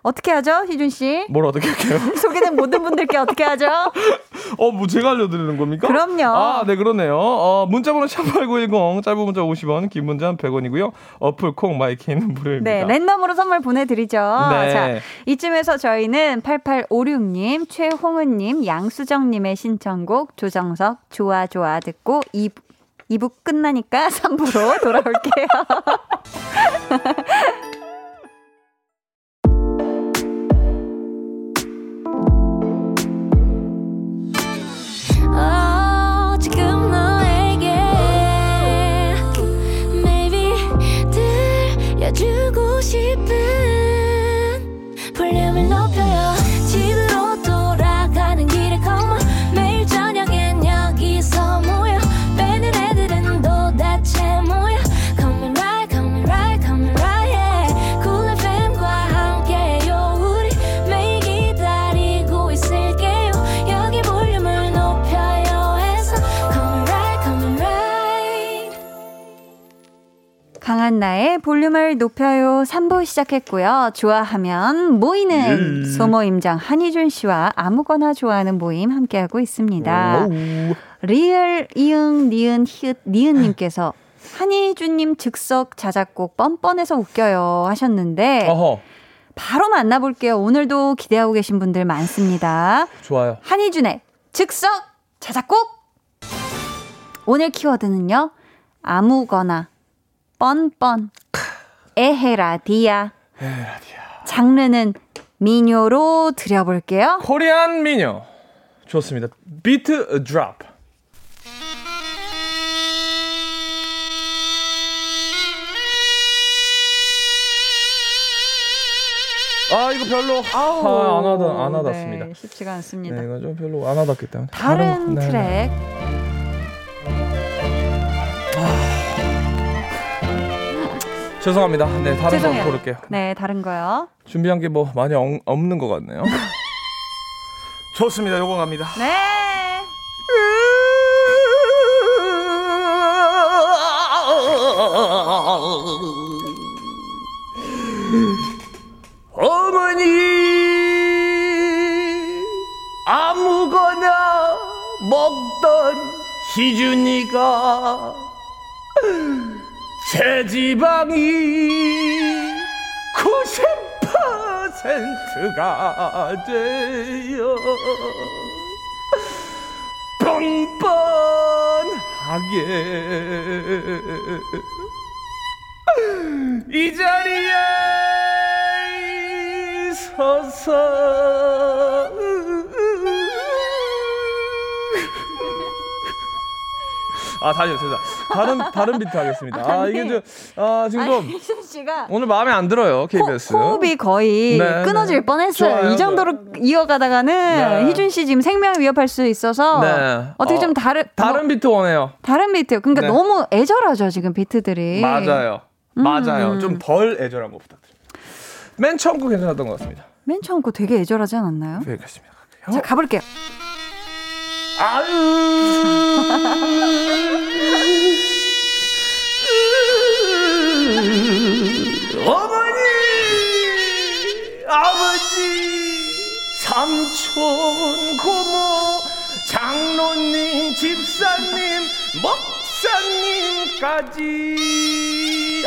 어떻게 하죠, 희준 씨? 뭘 어떻게 할게요? <laughs> 소개된 모든 분들께 어떻게 하죠? <laughs> 어, 뭐 제가 알려드리는 겁니까? 그럼요. 아, 네, 그러네요. 어, 문자번호 샵8910, 짧은 문자 50원, 긴 문자는 100원이고요. 어플 콩 마이키는 무료입니다. 네, 랜덤으로 선물 보내드리죠. 네. 자, 이쯤에서 저희는 8856님, 최홍은님, 양수정님의 신청곡 조정석 좋아 좋아 듣고 2부, 2부 끝나니까 3부로 돌아올게요. <laughs> 싶은. 볼륨을 높여 강한 나의 볼륨을 높여요 3부 시작했고요. 좋아하면 모이는 소모임장 한희준 씨와 아무거나 좋아하는 모임 함께하고 있습니다. 리을 이응 니은 히읗 니은님께서 한희준님 즉석 자작곡 뻔뻔해서 웃겨요 하셨는데 어허, 바로 만나볼게요. 오늘도 기대하고 계신 분들 많습니다. 좋아요. 한희준의 즉석 자작곡 오늘 키워드는요 아무거나 뻔뻔 에헤라디아 장르는 미녀로 드려볼게요 코리안 미녀. 좋습니다. 비트 드랍. 아 이거 별로 아, 안 하다 안 하다 습니다. 네, 쉽지가 않습니다 네, 이거 좀 별로 안 하다기 때문에 다른 네, 트랙 죄송합니다. 네, 다른 죄송해요. 거 고를게요. 네, 다른 거요. 준비한 게 뭐 많이 엉, 없는 것 같네요. <laughs> 좋습니다. 요거 갑니다. 네. 어머니 아무거나 먹던 희준이가 체지방이 90%가 되어 뻔뻔하게. 이 자리에 서서 아 다시 죄송합니다. 다른 다른 비트 하겠습니다. 아 이게 좀 아 지금 좀 아니, 희준 씨가 오늘 마음에 안 들어요 KBS. 호, 호흡이 거의 네, 끊어질 네. 뻔했어요. 좋아요, 이 정도로 이어가다가는 네. 희준 씨 지금 생명을 위협할 수 있어서 네. 어떻게 어, 좀 다른 다른 비트 원해요. 다른 비트. 그러니까 네. 너무 애절하죠 지금 비트들이. 맞아요. 음. 맞아요. 좀 덜 애절한 거 부탁드립니다. 맨 처음 거 괜찮았던 것 같습니다. 맨 처음 거 되게 애절하지 않았나요? 여기까지입니다. 자 가볼게요. 어머니, 아버지, 삼촌, 고모, 장로님, 집사님, 목사님까지.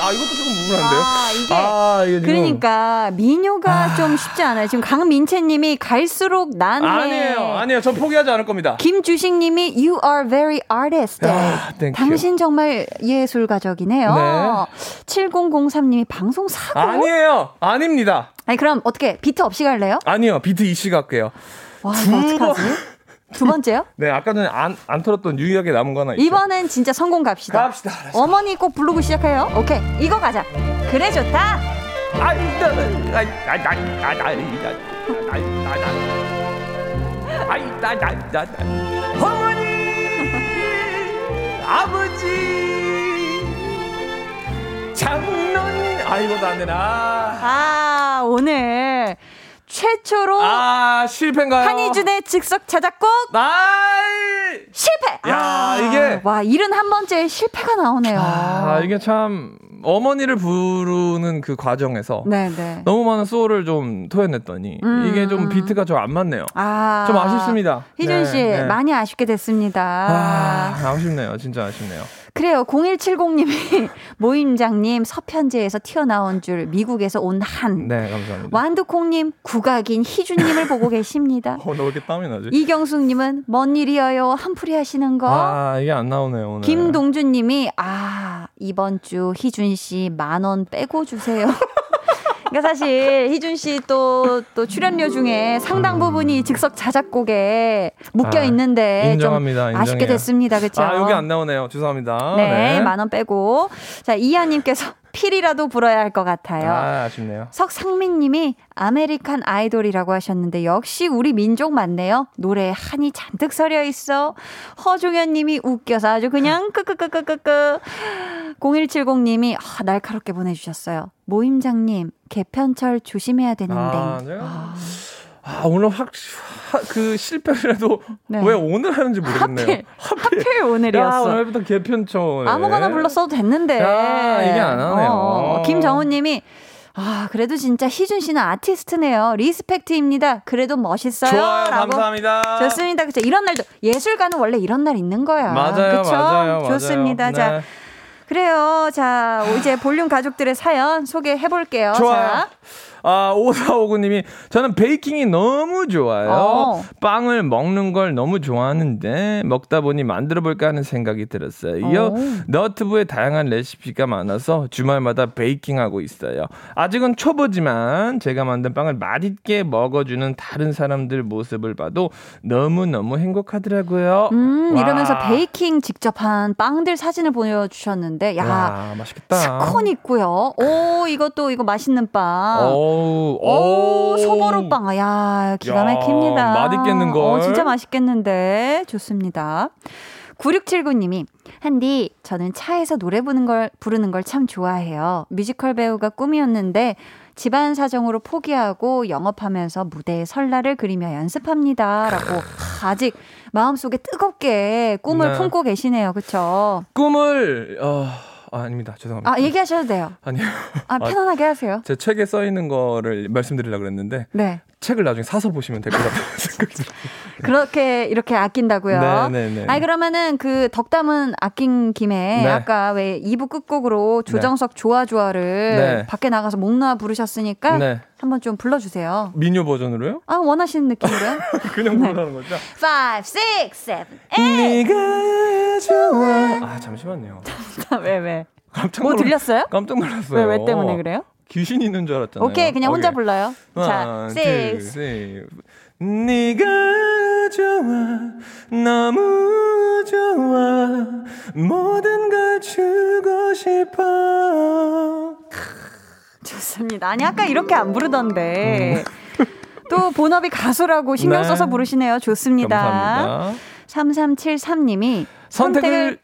아, 이것도 조금 무분한데요? 아, 이게 아, 이게 그러니까 민요가 좀 쉽지 않아요. 지금 강민채님이 갈수록 난해. 아니에요, 아니에요. 전 포기하지 않을 겁니다. 김주식님이 You are very artist. 아. 당신 정말 예술가적이네요. 네. 7003님이 방송 사고. 아니에요, 아닙니다. 아니 그럼 어떻게 비트 없이 갈래요? 아니요, 비트 이씨 갈게요. 와 두 번. 두 번째요? 네, 아까 전에 안, 안 틀었던 유일하게 남은 거 하나 있죠. 이번엔 진짜 성공 갑시다. 갑시다. 알았어. 어머니 꼭 부르고 시작해요. 오케이 이거 가자. 그래 좋다. 아이, 나, 아이, 아이, 아이, 아이, 아이, 아이, 아이, 아이, 아이, 나, 나, 나, 나. 어머니, 아버지, 아, 이것도 안 되나. 아 오늘 최초로 아, 실패인가요? 한희준의 즉석 자작곡 아이, 실패. 야, 아, 이게- 와 일은 한 번째 실패가 나오네요. 아, 이게 참, 어머니를 부르는 그 과정에서 네네. 너무 많은 소울을 좀 토해냈더니 음. 이게 좀 비트가 좀 안 맞네요. 아, 좀 아쉽습니다. 희준 네, 씨 네. 많이 아쉽게 됐습니다. 아, 아쉽네요. 진짜 아쉽네요. 그래요. 0170님이 <laughs> 모임장님 서편제에서 튀어나온 줄 미국에서 온 한. 네, 감사합니다. 완두콩님 국악인 희준님을 보고 계십니다. <laughs> 어, 나왜 이렇게 땀이 나지? 이경숙님은 뭔 일이어요 한풀이 하시는 거. 아, 이게 안 나오네요, 오늘. 김동준님이 아 이번 주 희준 씨 만 원 빼고 주세요. <laughs> 그러니까 사실 희준 씨 또 또 출연료 중에 상당 부분이 즉석 자작곡에 묶여 아, 있는데 인정합니다, 좀 아쉽게 인정해요. 됐습니다, 그렇죠? 아, 여기 안 나오네요. 죄송합니다. 네, 만원 빼고 자 이하님께서 필이라도 불어야 할 것 같아요. 아, 아쉽네요. 석상민 님이 아메리칸 아이돌이라고 하셨는데 역시 우리 민족 맞네요. 노래에 한이 잔뜩 서려 있어. 허종현 님이 웃겨서 아주 그냥 <laughs> 끄끄끄끄끄끄. 0170 님이 아, 날카롭게 보내 주셨어요. 모임장님 개편철 조심해야 되는데. 아, 제가 아, 오늘 확, 확, 그 실패를 해도 네. 왜 오늘 하는지 모르겠네요. 하필, 하필 야, 오늘이었어. 오늘부터 개편초. 아무거나 불렀어도 됐는데. 야, 이게 안 하네요. 어, 김정우님이 아 그래도 진짜 희준 씨는 아티스트네요. 리스펙트입니다. 그래도 멋있어요. 좋아요. 라고. 감사합니다. 좋습니다. 그렇죠. 이런 날도 예술가는 원래 이런 날 있는 거야. 맞아요, 그쵸? 맞아요, 맞아요. 좋습니다. 자 네. 그래요. 자 이제 볼륨 가족들의 사연 소개해 볼게요. 좋아요. 아, 5459님이 저는 베이킹이 너무 좋아요. 어. 빵을 먹는 걸 너무 좋아하는데 먹다 보니 만들어 볼까 하는 생각이 들었어요. 어. 너트브에 다양한 레시피가 많아서 주말마다 베이킹하고 있어요. 아직은 초보지만 제가 만든 빵을 맛있게 먹어주는 다른 사람들 모습을 봐도 너무너무 행복하더라고요. 음 와. 이러면서 베이킹 직접 한 빵들 사진을 보여주셨는데 야 와, 맛있겠다. 스콘 있고요. 오 이것도 이거 맛있는 빵. 오, 오, 소보루빵. 야, 기가 야, 막힙니다. 맛있겠는걸? 어, 진짜 맛있겠는데. 좋습니다. 9679님이, 한디, 저는 차에서 노래 부르는 걸, 부르는 걸 참 좋아해요. 뮤지컬 배우가 꿈이었는데, 집안 사정으로 포기하고 영업하면서 무대에 설 날을 그리며 연습합니다. 라고 아직 마음속에 뜨겁게 꿈을 네. 품고 계시네요. 그쵸? 꿈을 어, 아, 아닙니다. 죄송합니다. 아, 얘기하셔도 돼요. 아니요. 아, 편안하게 하세요. 제 책에 써 있는 거를 말씀드리려고 그랬는데 네. 책을 나중에 사서 보시면 될 것 같다는 <laughs> 생각이 들어요. 그렇게 이렇게 아낀다고요. 네, 네, 네. 아니 그러면은 그 덕담은 아낀 김에 네. 아까 왜 2부 끝곡으로 조정석 좋아 좋아를 네. 밖에 나가서 목 놓아 부르셨으니까 네. 한번 좀 불러주세요. 미녀 버전으로요? 아 원하시는 느낌으로요? <laughs> 그냥 부르라는 거죠? 5, 6, 7, 8 네가 좋아. 아 잠시만요. <laughs> 왜 왜? 깜짝 뭐 놀라- 들렸어요? 깜짝 놀랐어요. 왜 왜 때문에 그래요? 귀신 있는 줄 알았잖아요. 오케이 그냥 혼자 오케이. 불러요. 자, 하나, 6, 둘, 셋. 네가 좋아 너무 좋아 모든 걸 주고 싶어 <laughs> 좋습니다. 아니 아까 이렇게 안 부르던데. 또 본업이 가수라고 신경 음. 네. 써서 부르시네요. 좋습니다. 감사합니다 3373님이 선택을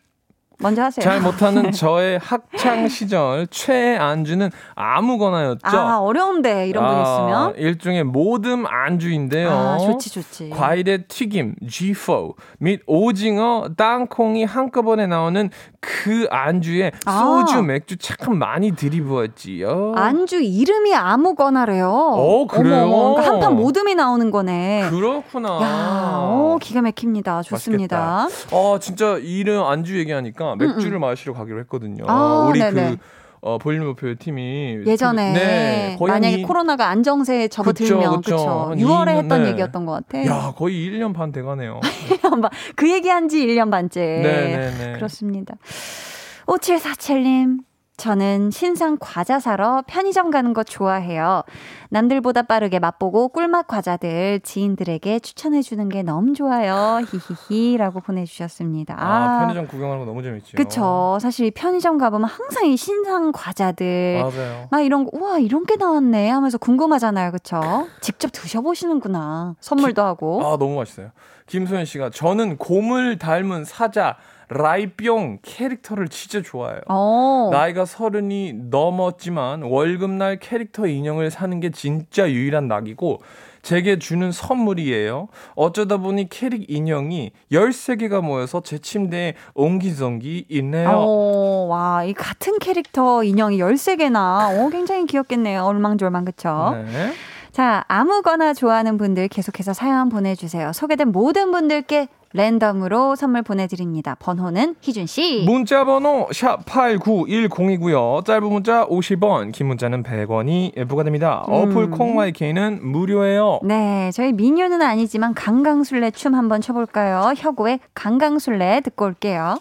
먼저 하세요. 잘 못하는 <laughs> 저의 학창 시절 최애 안주는 아무거나였죠. 아, 어려운데 이런 분 아, 있으면. 일종의 모듬 안주인데요. 아, 좋지 좋지. 과일의 튀김, G4 및 오징어, 땅콩이 한꺼번에 나오는 그 안주에 아. 소주, 맥주 참 많이 들이부었지요. 안주 이름이 아무거나래요. 어, 그래요? 그러니까 한판 모듬이 나오는 거네. 그렇구나. 야, 어, 기가 막힙니다. 좋습니다. 맛있겠다. 어, 진짜 이름 안주 얘기하니까 맥주를 마시러 가기로 했거든요. 음, 아, 우리 네네. 그 어, 볼륨 목표 팀이 예전에 네, 만약에 이- 코로나가 안정세에 접어들면 한 6월에 이- 했던 네. 얘기였던 것 같아. 야, 거의 1년 반 돼가네요. <laughs> 그 얘기한 지 1년 반째. 네 네 네. 그렇습니다. 5747님. 저는 신상 과자 사러 편의점 가는 거 좋아해요. 남들보다 빠르게 맛보고 꿀맛 과자들 지인들에게 추천해 주는 게 너무 좋아요. 히히히라고 보내주셨습니다. 아, 편의점 구경하는 거 너무 재밌죠. 그쵸. 사실 편의점 가보면 항상 이 신상 과자들 맞아요. 막 이런 거, 우와, 이런 게 나왔네 하면서 궁금하잖아요. 그쵸? 직접 드셔보시는구나. 선물도 하고. 아 너무 맛있어요. 김소연 씨가 저는 곰을 닮은 사자 라이뿅 캐릭터를 진짜 좋아해요. 어. 나이가 서른이 넘었지만 월급날 캐릭터 인형을 사는 게 진짜 유일한 낙이고 제게 주는 선물이에요. 어쩌다 보니 캐릭 인형이 13개가 모여서 제 침대에 옹기종기 있네요. 어, 와, 이 같은 캐릭터 인형이 13개나, 어, 굉장히 귀엽겠네요. 얼망졸망, 그쵸? 네. 자, 아무거나 좋아하는 분들 계속해서 사연 보내주세요. 소개된 모든 분들께 랜덤으로 선물 보내드립니다. 번호는 희준씨. 문자 번호 샵 8910이고요. 짧은 문자 50원, 긴 문자는 100원이 부과됩니다. 음. 어플 콩마이케이는 무료예요. 네, 저희 미녀는 아니지만 강강술래 춤 한번 춰볼까요? 혁오의 강강술래 듣고 올게요.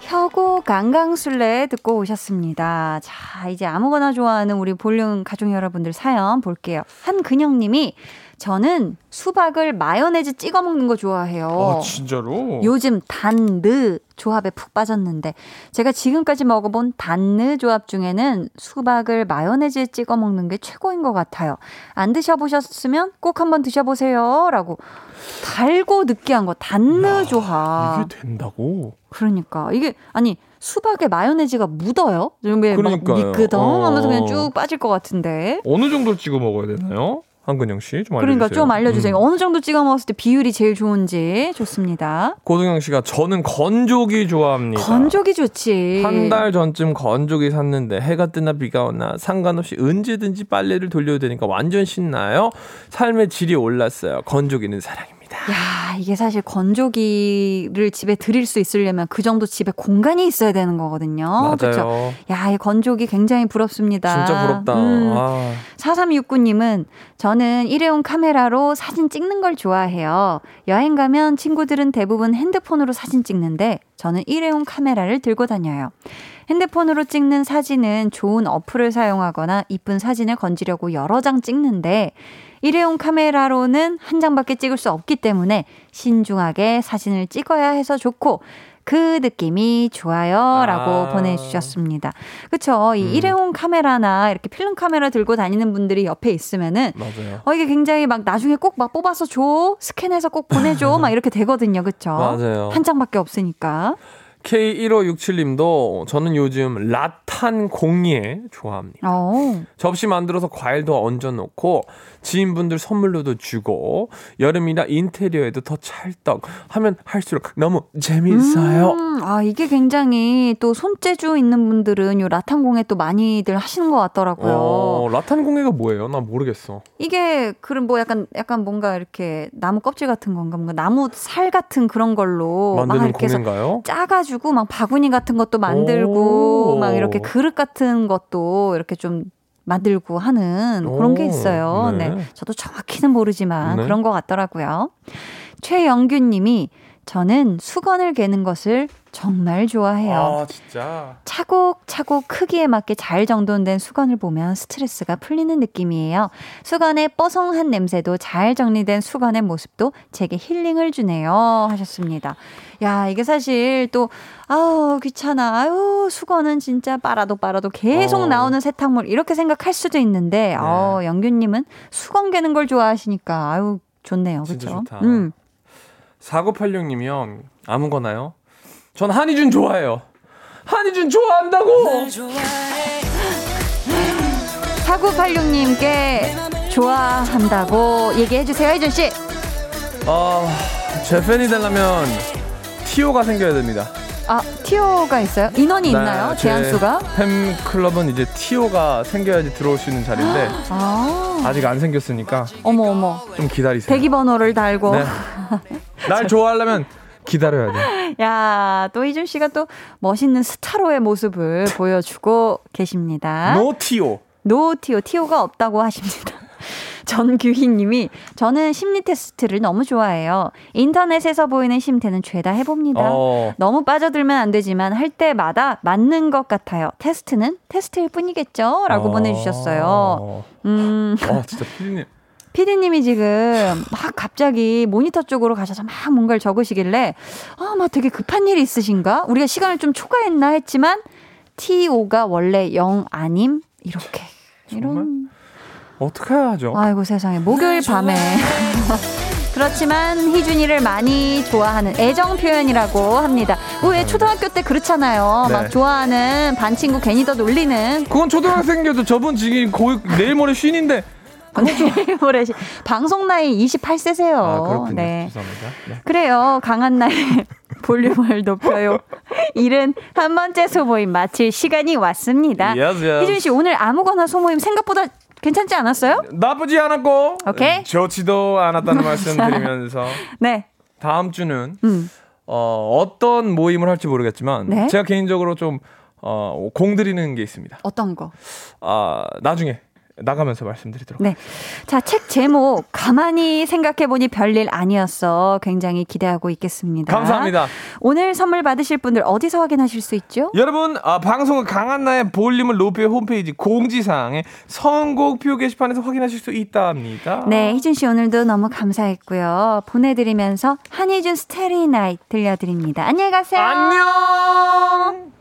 혁오 강강술래 듣고 오셨습니다. 자, 이제 아무거나 좋아하는 우리 볼륨 가족 여러분들 사연 볼게요. 한근영님이 저는 수박을 마요네즈 찍어 먹는 거 좋아해요. 아, 진짜로? 요즘 단느 조합에 푹 빠졌는데 제가 지금까지 먹어본 단느 조합 중에는 수박을 마요네즈에 찍어 먹는 게 최고인 것 같아요. 안 드셔보셨으면 꼭 한번 드셔보세요.라고 달고 느끼한 거 단느 조합. 이게 된다고? 그러니까 이게 아니 수박에 마요네즈가 묻어요? 막 그러니까요. 미끄덩 하면서 그냥 어. 쭉 빠질 것 같은데. 어느 정도 찍어 먹어야 되나요? 한근영 씨, 좀 알려주세요. 그러니까 좀 알려주세요. 음. 어느 정도 찍어 먹었을 때 비율이 제일 좋은지 좋습니다. 고동영 씨가 저는 건조기 좋아합니다. 건조기 좋지. 한 달 전쯤 건조기 샀는데 해가 뜨나 비가 오나 상관없이 언제든지 빨래를 돌려도 되니까 완전 신나요. 삶의 질이 올랐어요. 건조기는 사랑입니다. 야, 이게 사실 건조기를 집에 드릴 수 있으려면 그 정도 집에 공간이 있어야 되는 거거든요. 그렇죠? 야, 이 건조기 굉장히 부럽습니다. 진짜 부럽다. 음, 아, 4369님은 저는 일회용 카메라로 사진 찍는 걸 좋아해요. 여행 가면 친구들은 대부분 핸드폰으로 사진 찍는데 저는 일회용 카메라를 들고 다녀요. 핸드폰으로 찍는 사진은 좋은 어플을 사용하거나 이쁜 사진을 건지려고 여러 장 찍는데 일회용 카메라로는 한 장밖에 찍을 수 없기 때문에 신중하게 사진을 찍어야 해서 좋고 그 느낌이 좋아요. 라고 아. 보내주셨습니다. 그쵸. 이 음. 일회용 카메라나 이렇게 필름 카메라 들고 다니는 분들이 옆에 있으면은 맞아요. 어, 이게 굉장히 막 나중에 꼭 막 뽑아서 줘. 스캔해서 꼭 보내줘. <laughs> 막 이렇게 되거든요. 그쵸. 맞아요. 한 장밖에 없으니까. K1567님도 저는 요즘 한 공예 좋아합니다. 어. 접시 만들어서 과일도 얹어 놓고 지인분들 선물로도 주고 여름이라 인테리어에도 더 찰떡 하면 할수록 너무 재미있어요. 음, 아, 이게 굉장히 또 손재주 있는 분들은 요 라탄 공예 또 많이들 하시는 것 같더라고요. 어, 라탄 공예가 뭐예요? 나 모르겠어. 이게 그런 뭐 약간 약간 뭔가 이렇게 나무 껍질 같은 건가 뭔가 나무 살 같은 그런 걸로 막 만드는 이렇게 공예인가요? 짜가지고 막 바구니 같은 것도 만들고 오. 막 이렇게 그릇 같은 것도 이렇게 좀 만들고 하는 그런 게 오, 있어요. 네. 네. 저도 정확히는 모르지만 네. 그런 것 같더라고요. 최영균 님이 저는 수건을 개는 것을 정말 좋아해요. 아 진짜. 차곡차곡 크기에 맞게 잘 정돈된 수건을 보면 스트레스가 풀리는 느낌이에요. 수건의 뽀송한 냄새도 잘 정리된 수건의 모습도 제게 힐링을 주네요. 하셨습니다. 야, 이게 사실 또, 아우, 귀찮아. 아유, 수건은 진짜 빨아도 빨아도 계속 어. 나오는 세탁물. 이렇게 생각할 수도 있는데, 어, 영균님은 수건 개는 걸 좋아하시니까, 아유, 좋네요. 좋다. 음. 4986님이요. 아무거나요? 전 한희준 좋아해요. 한희준 좋아한다고! 4986님께 좋아한다고 얘기해주세요, 혜준씨. 아, 제 팬이 되려면 티오가 생겨야 됩니다. 아, 티오가 있어요? 인원이 네, 있나요? 제 제한수가? 팬클럽은 이제 티오가 생겨야지 들어올 수 있는 자리인데 <gasps> 아, 아직 안 생겼으니까 어머, 어머. 좀 기다리세요. 대기 번호를 달고. 네. <laughs> 날 좋아하려면 기다려야 돼. 야, 또 희준 씨가 또 멋있는 스타로의 모습을 보여주고 계십니다. No 티오. No 티오, 티오가 없다고 하십니다. 전규희 님이 저는 심리 테스트를 너무 좋아해요. 인터넷에서 보이는 심태는 죄다 해봅니다. 어. 너무 빠져들면 안 되지만 할 때마다 맞는 것 같아요. 테스트는 테스트일 뿐이겠죠? 라고 어. 보내주셨어요. 음, 어, 진짜 피디님. <laughs> 피디님이 지금 막 갑자기 모니터 쪽으로 가셔서 막 뭔가를 적으시길래 아, 막 되게 급한 일이 있으신가? 우리가 시간을 좀 초과했나 했지만 TO가 원래 영 아님? 이렇게. 이런. 어떻게 하죠? 아이고 세상에. 목요일 밤에. <laughs> 그렇지만 희준이를 많이 좋아하는 애정 표현이라고 합니다. 왜 초등학교 때 그렇잖아요. 네. 막 좋아하는 반 친구 괜히 더 놀리는 그건 초등학생인데도 저분 지금 고, 내일 모레 쉰인데. 내일 모레 시- 방송 나이 28세세요. 아, 그렇군요. 네. 죄송합니다. 네. 그래요. 강한 나의 <laughs> 볼륨을 높여요. 일은 한 번째 소모임 마칠 시간이 왔습니다. Yes, yes. 희준 씨 오늘 아무거나 소모임 생각보다 괜찮지 않았어요? 나쁘지 않았고 오케이. 좋지도 않았다는 말씀 <laughs> 드리면서 네. 다음 주는 음. 어, 어떤 모임을 할지 모르겠지만 네. 제가 개인적으로 좀 어, 공드리는 게 있습니다. 어떤 거? 아, 나중에 나가면서 말씀드리도록. 네. 자, 책 제목 가만히 생각해 보니 별일 아니었어. 굉장히 기대하고 있겠습니다. 감사합니다. 오늘 선물 받으실 분들 어디서 확인하실 수 있죠? 여러분, 아, 방송은 강한나의 볼륨을 높여 홈페이지 공지사항에 선곡표 게시판에서 확인하실 수 있답니다. 네, 희준 씨 오늘도 너무 감사했고요. 보내 드리면서 한희준 스테리 나이트 들려 드립니다. 안녕히 가세요. 안녕!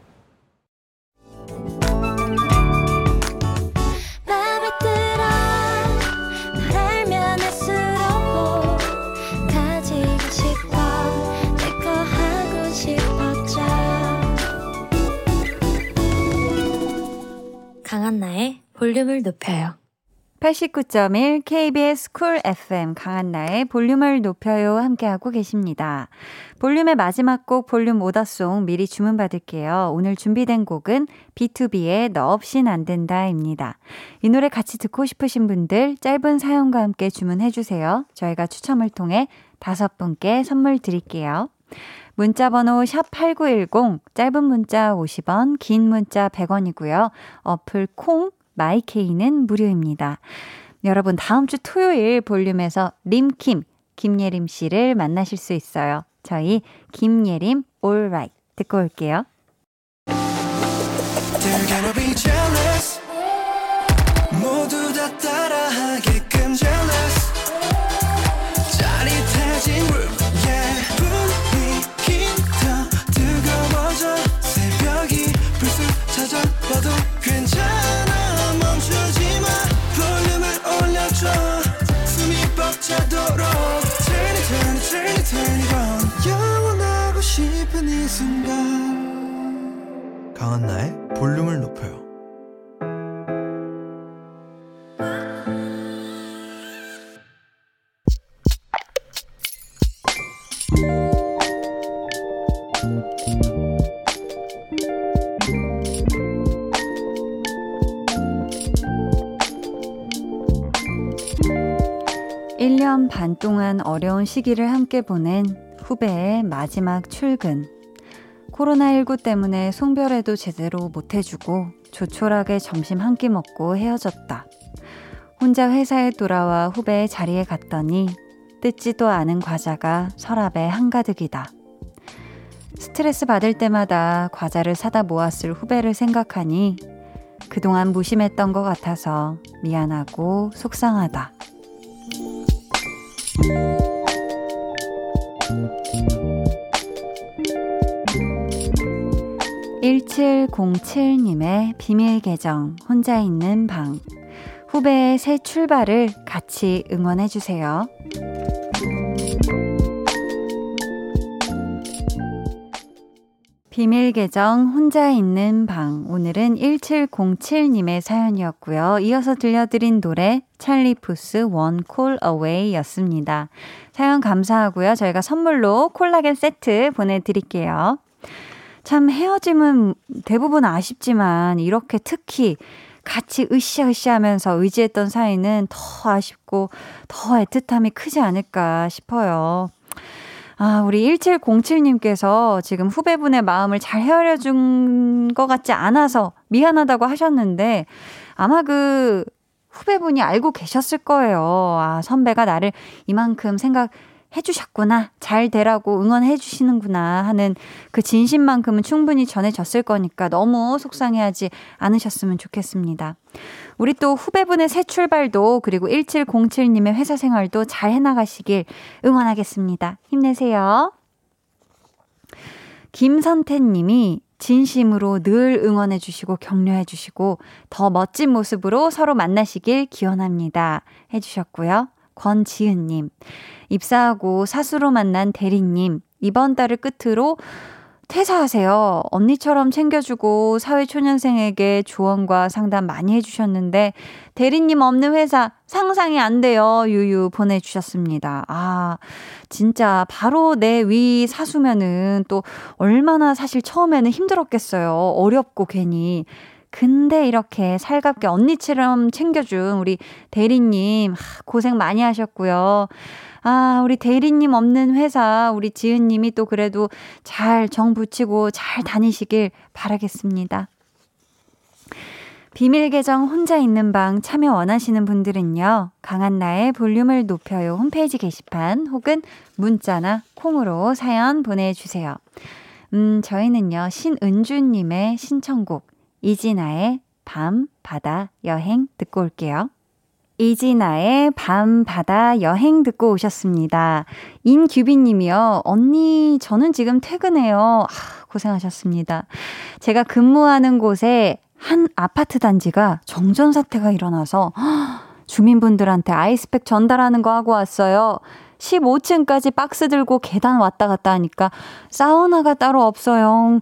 강한나의 볼륨을 높여요 89.1 KBS 쿨 FM 강한나의 볼륨을 높여요 함께하고 계십니다. 볼륨의 마지막 곡 볼륨 order song 미리 주문받을게요. 오늘 준비된 곡은 B2B의 너 없인 안 된다입니다. 이 노래 같이 듣고 싶으신 분들 짧은 사연과 함께 주문해주세요. 저희가 추첨을 통해 다섯 분께 선물 드릴게요. 문자 번호 샵8910 짧은 문자 50원 긴 문자 100원이고요. 어플 콩 마이케이는 무료입니다. 여러분 다음 주 토요일 볼륨에서 림킴 김예림 씨를 만나실 수 있어요. 저희 김예림 올라이트 듣고 올게요. 순간 강한나의 볼륨을 높여요. 일년반 동안 어려운 시기를 함께 보낸 후배의 마지막 출근. 코로나19 때문에 송별회도 제대로 못 해주고 조촐하게 점심 한 끼 먹고 헤어졌다. 혼자 회사에 돌아와 후배의 자리에 갔더니 뜯지도 않은 과자가 서랍에 한가득이다. 스트레스 받을 때마다 과자를 사다 모았을 후배를 생각하니 그동안 무심했던 것 같아서 미안하고 속상하다. 1707님의 비밀 계정, 혼자 있는 방. 후배의 새 출발을 같이 응원해 주세요. 비밀 계정 혼자 있는 방. 오늘은 1707님의 사연이었고요. 이어서 들려드린 노래 찰리 푸스 원콜 어웨이 였습니다. 사연 감사하고요. 저희가 선물로 콜라겐 세트 보내 드릴게요. 참 헤어짐은 대부분 아쉽지만 이렇게 특히 같이 으쌰으쌰 하면서 의지했던 사이는 더 아쉽고 더 애틋함이 크지 않을까 싶어요. 아, 우리 1707님께서 지금 후배분의 마음을 잘 헤아려 준 것 같지 않아서 미안하다고 하셨는데 아마 그 후배분이 알고 계셨을 거예요. 아, 선배가 나를 이만큼 생각 해 주셨구나. 잘 되라고 응원해 주시는구나 하는 그 진심만큼은 충분히 전해졌을 거니까 너무 속상해하지 않으셨으면 좋겠습니다. 우리 또 후배분의 새 출발도 그리고 1707님의 회사 생활도 잘 해나가시길 응원하겠습니다. 힘내세요. 김선태 님이 진심으로 늘 응원해 주시고 격려해 주시고 더 멋진 모습으로 서로 만나시길 기원합니다. 해 주셨고요. 권지은 님. 입사하고 사수로 만난 대리님. 이번 달을 끝으로 퇴사하세요. 언니처럼 챙겨주고 사회초년생에게 조언과 상담 많이 해주셨는데 대리님 없는 회사 상상이 안 돼요. 유유 보내주셨습니다. 아, 진짜 바로 내 위 사수면은 또 얼마나 사실 처음에는 힘들었겠어요. 어렵고 괜히. 근데 이렇게 살갑게 언니처럼 챙겨준 우리 대리님 고생 많이 하셨고요. 아, 우리 대리님 없는 회사, 우리 지은님이 또 그래도 잘 정 붙이고 잘 다니시길 바라겠습니다. 비밀 계정 혼자 있는 방 참여 원하시는 분들은요, 강한나의 볼륨을 높여요 홈페이지 게시판 혹은 문자나 콩으로 사연 보내주세요. 음, 저희는요, 신은주님의 신청곡, 이진아의 밤, 바다, 여행 듣고 올게요. 이진아의 밤, 바다, 여행 듣고 오셨습니다. 인규빈 님이요. 언니, 저는 지금 퇴근해요. 아, 고생하셨습니다. 제가 근무하는 곳에 한 아파트 단지가 정전 사태가 일어나서 주민분들한테 아이스팩 전달하는 거 하고 왔어요. 15층까지 박스 들고 계단 왔다 갔다 하니까 사우나가 따로 없어요.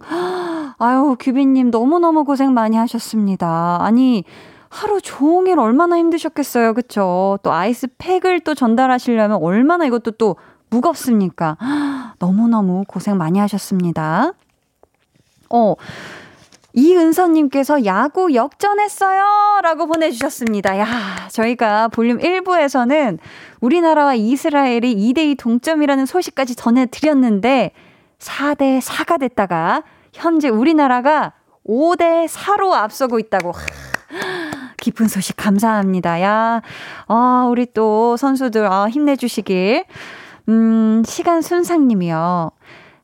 아유, 규빈님 너무너무 고생 많이 하셨습니다. 아니, 하루 종일 얼마나 힘드셨겠어요. 그쵸? 또 아이스팩을 또 전달하시려면 얼마나 이것도 또 무겁습니까? 너무너무 고생 많이 하셨습니다. 어, 이은서님께서 야구 역전했어요! 라고 보내주셨습니다. 야, 저희가 볼륨 1부에서는 우리나라와 이스라엘이 2대2 동점이라는 소식까지 전해드렸는데, 4대4가 됐다가, 현재 우리나라가 5대4로 앞서고 있다고. 깊은 소식 감사합니다. 야, 아, 우리 또 선수들, 아, 힘내주시길. 음, 시간 순상님이요.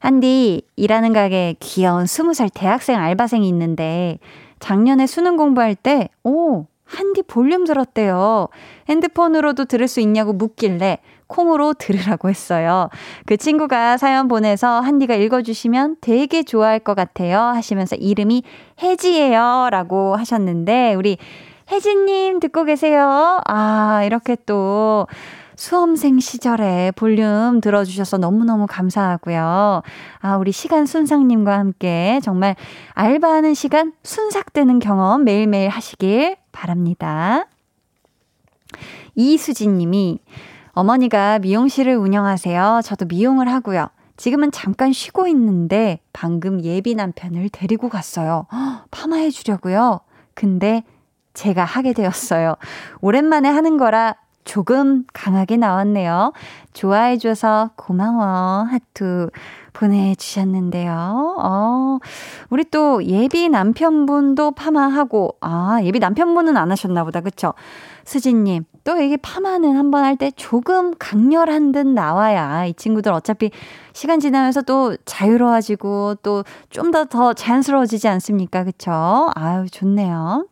한디, 일하는 가게 귀여운 20살 대학생 알바생이 있는데, 작년에 수능 공부할 때, 오, 한디 볼륨 들었대요. 핸드폰으로도 들을 수 있냐고 묻길래 콩으로 들으라고 했어요. 그 친구가 사연 보내서 한디가 읽어주시면 되게 좋아할 것 같아요. 하시면서 이름이 혜지예요. 라고 하셨는데, 우리 혜지님 듣고 계세요? 아, 이렇게 또 수험생 시절에 볼륨 들어주셔서 너무너무 감사하고요. 아, 우리 시간 순삭님과 함께 정말 알바하는 시간 순삭되는 경험 매일매일 하시길 바랍니다. 이수진 님이 어머니가 미용실을 운영하세요. 저도 미용을 하고요. 지금은 잠깐 쉬고 있는데 방금 예비 남편을 데리고 갔어요. <gasps> 헉, 파마해 주려고요. 근데 제가 하게 되었어요. 오랜만에 하는 거라 조금 강하게 나왔네요. 좋아해줘서 고마워. 하트 보내주셨는데요. 어, 우리 또 예비 남편분도 파마하고, 아, 예비 남편분은 안 하셨나 보다. 그쵸? 수진님, 또 이게 파마는 한번 할 때 조금 강렬한 듯 나와야 이 친구들 어차피 시간 지나면서 또 자유로워지고 또 좀 더더 자연스러워지지 않습니까? 그쵸? 아유, 좋네요.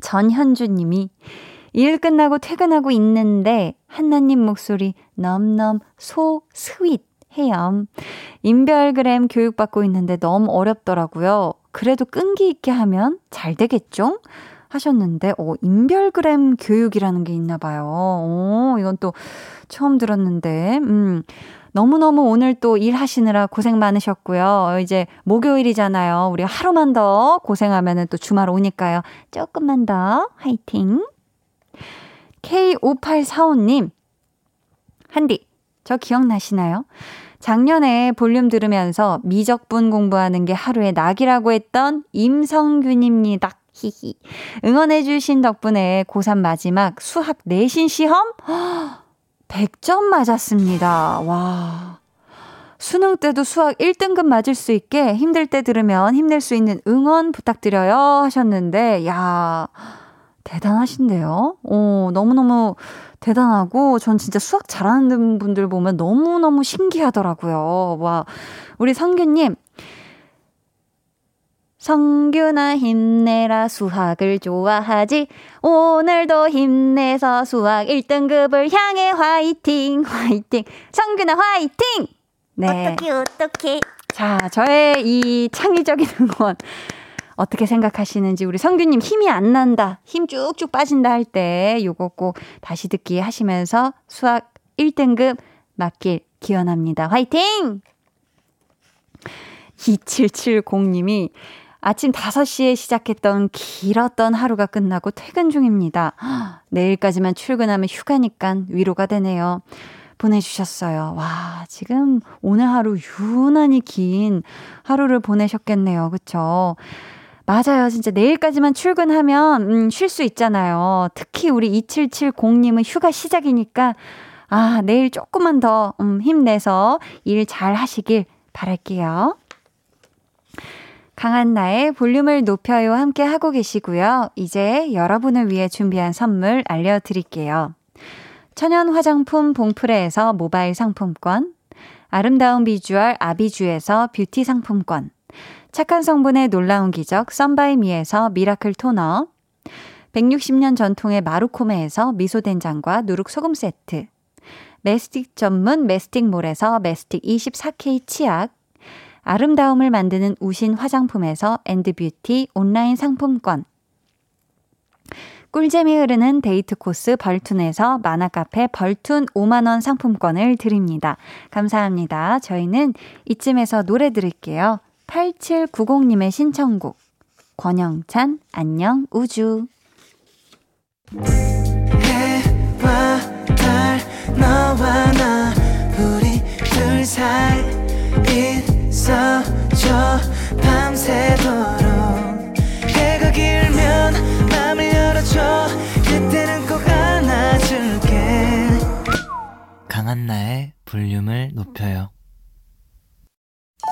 전현주 님이 일 끝나고 퇴근하고 있는데 한나님 목소리 넘넘 so sweet 해요. 인별그램 교육받고 있는데 너무 어렵더라고요. 그래도 끈기 있게 하면 잘 되겠죠? 하셨는데, 어, 인별그램 교육이라는 게 있나 봐요. 오, 이건 또 처음 들었는데, 음. 너무너무 오늘 또 일하시느라 고생 많으셨고요. 이제 목요일이잖아요. 우리 하루만 더 고생하면 또 주말 오니까요. 조금만 더 화이팅! K5845님, 한디, 저 기억나시나요? 작년에 볼륨 들으면서 미적분 공부하는 게 하루의 낙이라고 했던 임성균입니다. 히히. 응원해주신 덕분에 고3 마지막 수학 내신 시험? <gasps> 100점 맞았습니다. 와. 수능 때도 수학 1등급 맞을 수 있게 힘들 때 들으면 힘낼 수 있는 응원 부탁드려요 하셨는데, 야 대단하신데요? 오, 너무너무 대단하고, 전 진짜 수학 잘하는 분들 보면 너무너무 신기하더라고요. 와, 우리 성규님, 성규나 힘내라 수학을 좋아하지 오늘도 힘내서 수학 1등급을 향해 화이팅 화이팅 성규나 화이팅 네. 어떻게 어떻게 자 저의 이 창의적인 <laughs> 응원 어떻게 생각하시는지 우리 성규님 힘이 안 난다 힘 쭉쭉 빠진다 할 때 요거 꼭 다시 듣기 하시면서 수학 1등급 맞길 기원합니다 화이팅 2770님이 아침 5시에 시작했던 길었던 하루가 끝나고 퇴근 중입니다. 내일까지만 출근하면 휴가니까 위로가 되네요. 보내주셨어요. 와, 지금 오늘 하루 유난히 긴 하루를 보내셨겠네요. 그쵸? 맞아요. 진짜 내일까지만 출근하면, 음, 쉴 수 있잖아요. 특히 우리 2770님은 휴가 시작이니까, 아, 내일 조금만 더, 음, 힘내서 일 잘 하시길 바랄게요. 강한 나의 볼륨을 높여요 함께 하고 계시고요. 이제 여러분을 위해 준비한 선물 알려드릴게요. 천연 화장품 봉프레에서 모바일 상품권, 아름다운 비주얼 아비주에서 뷰티 상품권, 착한 성분의 놀라운 기적 썬바이미에서 미라클 토너, 160년 전통의 마루코메에서 미소된장과 누룩소금 세트, 메스틱 전문 메스틱몰에서 메스틱 24K 치약, 아름다움을 만드는 우신 화장품에서 엔드뷰티 온라인 상품권. 꿀잼이 흐르는 데이트 코스 벌툰에서 만화카페 벌툰 5만원 상품권을 드립니다. 감사합니다. 저희는 이쯤에서 노래 들을게요. 8790님의 신청곡. 권영찬, 안녕, 우주. 해와 달, 너와 나, 우리 둘 사이, 있어줘 밤새도록 해가 길면 맘을 열어줘 그때는 꼭 안아줄게 강한나의 볼륨을 높여요.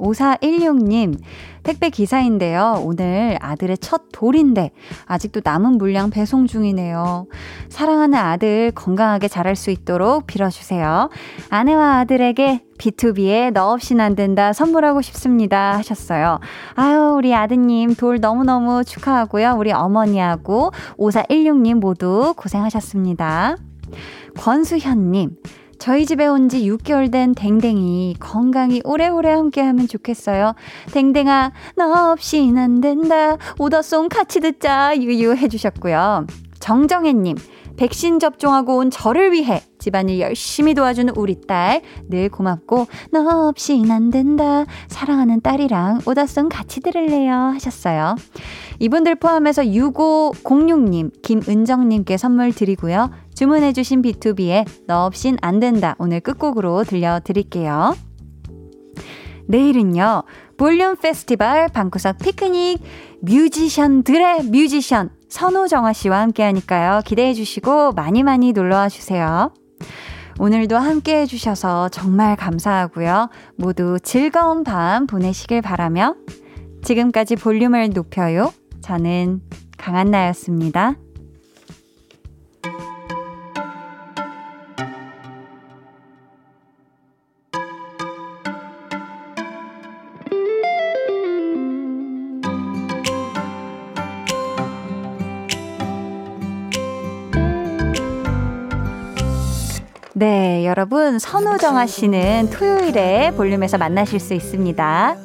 5416님, 택배 기사인데요. 오늘 아들의 첫 돌인데, 아직도 남은 물량 배송 중이네요. 사랑하는 아들 건강하게 자랄 수 있도록 빌어주세요. 아내와 아들에게 B2B에 너 없인 안 된다 선물하고 싶습니다. 하셨어요. 아유, 우리 아드님 돌 너무너무 축하하고요. 우리 어머니하고 5416님 모두 고생하셨습니다. 권수현님, 저희 집에 온 지 6개월 된 댕댕이 건강히 오래오래 함께하면 좋겠어요. 댕댕아, 너 없인 안 된다. 오더송 같이 듣자. 유유 해주셨고요. 정정혜님, 백신 접종하고 온 저를 위해 집안일 열심히 도와주는 우리 딸 늘 고맙고 너 없인 안 된다. 사랑하는 딸이랑 오더송 같이 들을래요 하셨어요. 이분들 포함해서 6506님, 김은정님께 선물 드리고요. 주문해주신 B2B의 너 없인 안 된다. 오늘 끝곡으로 들려드릴게요. 내일은요, 볼륨 페스티벌 방구석 피크닉 뮤지션들의 뮤지션 선호정아 씨와 함께 하니까요. 기대해 주시고 많이 많이 놀러 와 주세요. 오늘도 함께 해주셔서 정말 감사하고요. 모두 즐거운 밤 보내시길 바라며 지금까지 볼륨을 높여요. 저는 강한나였습니다. 여러분, 선우정아 씨는 토요일에 볼륨에서 만나실 수 있습니다.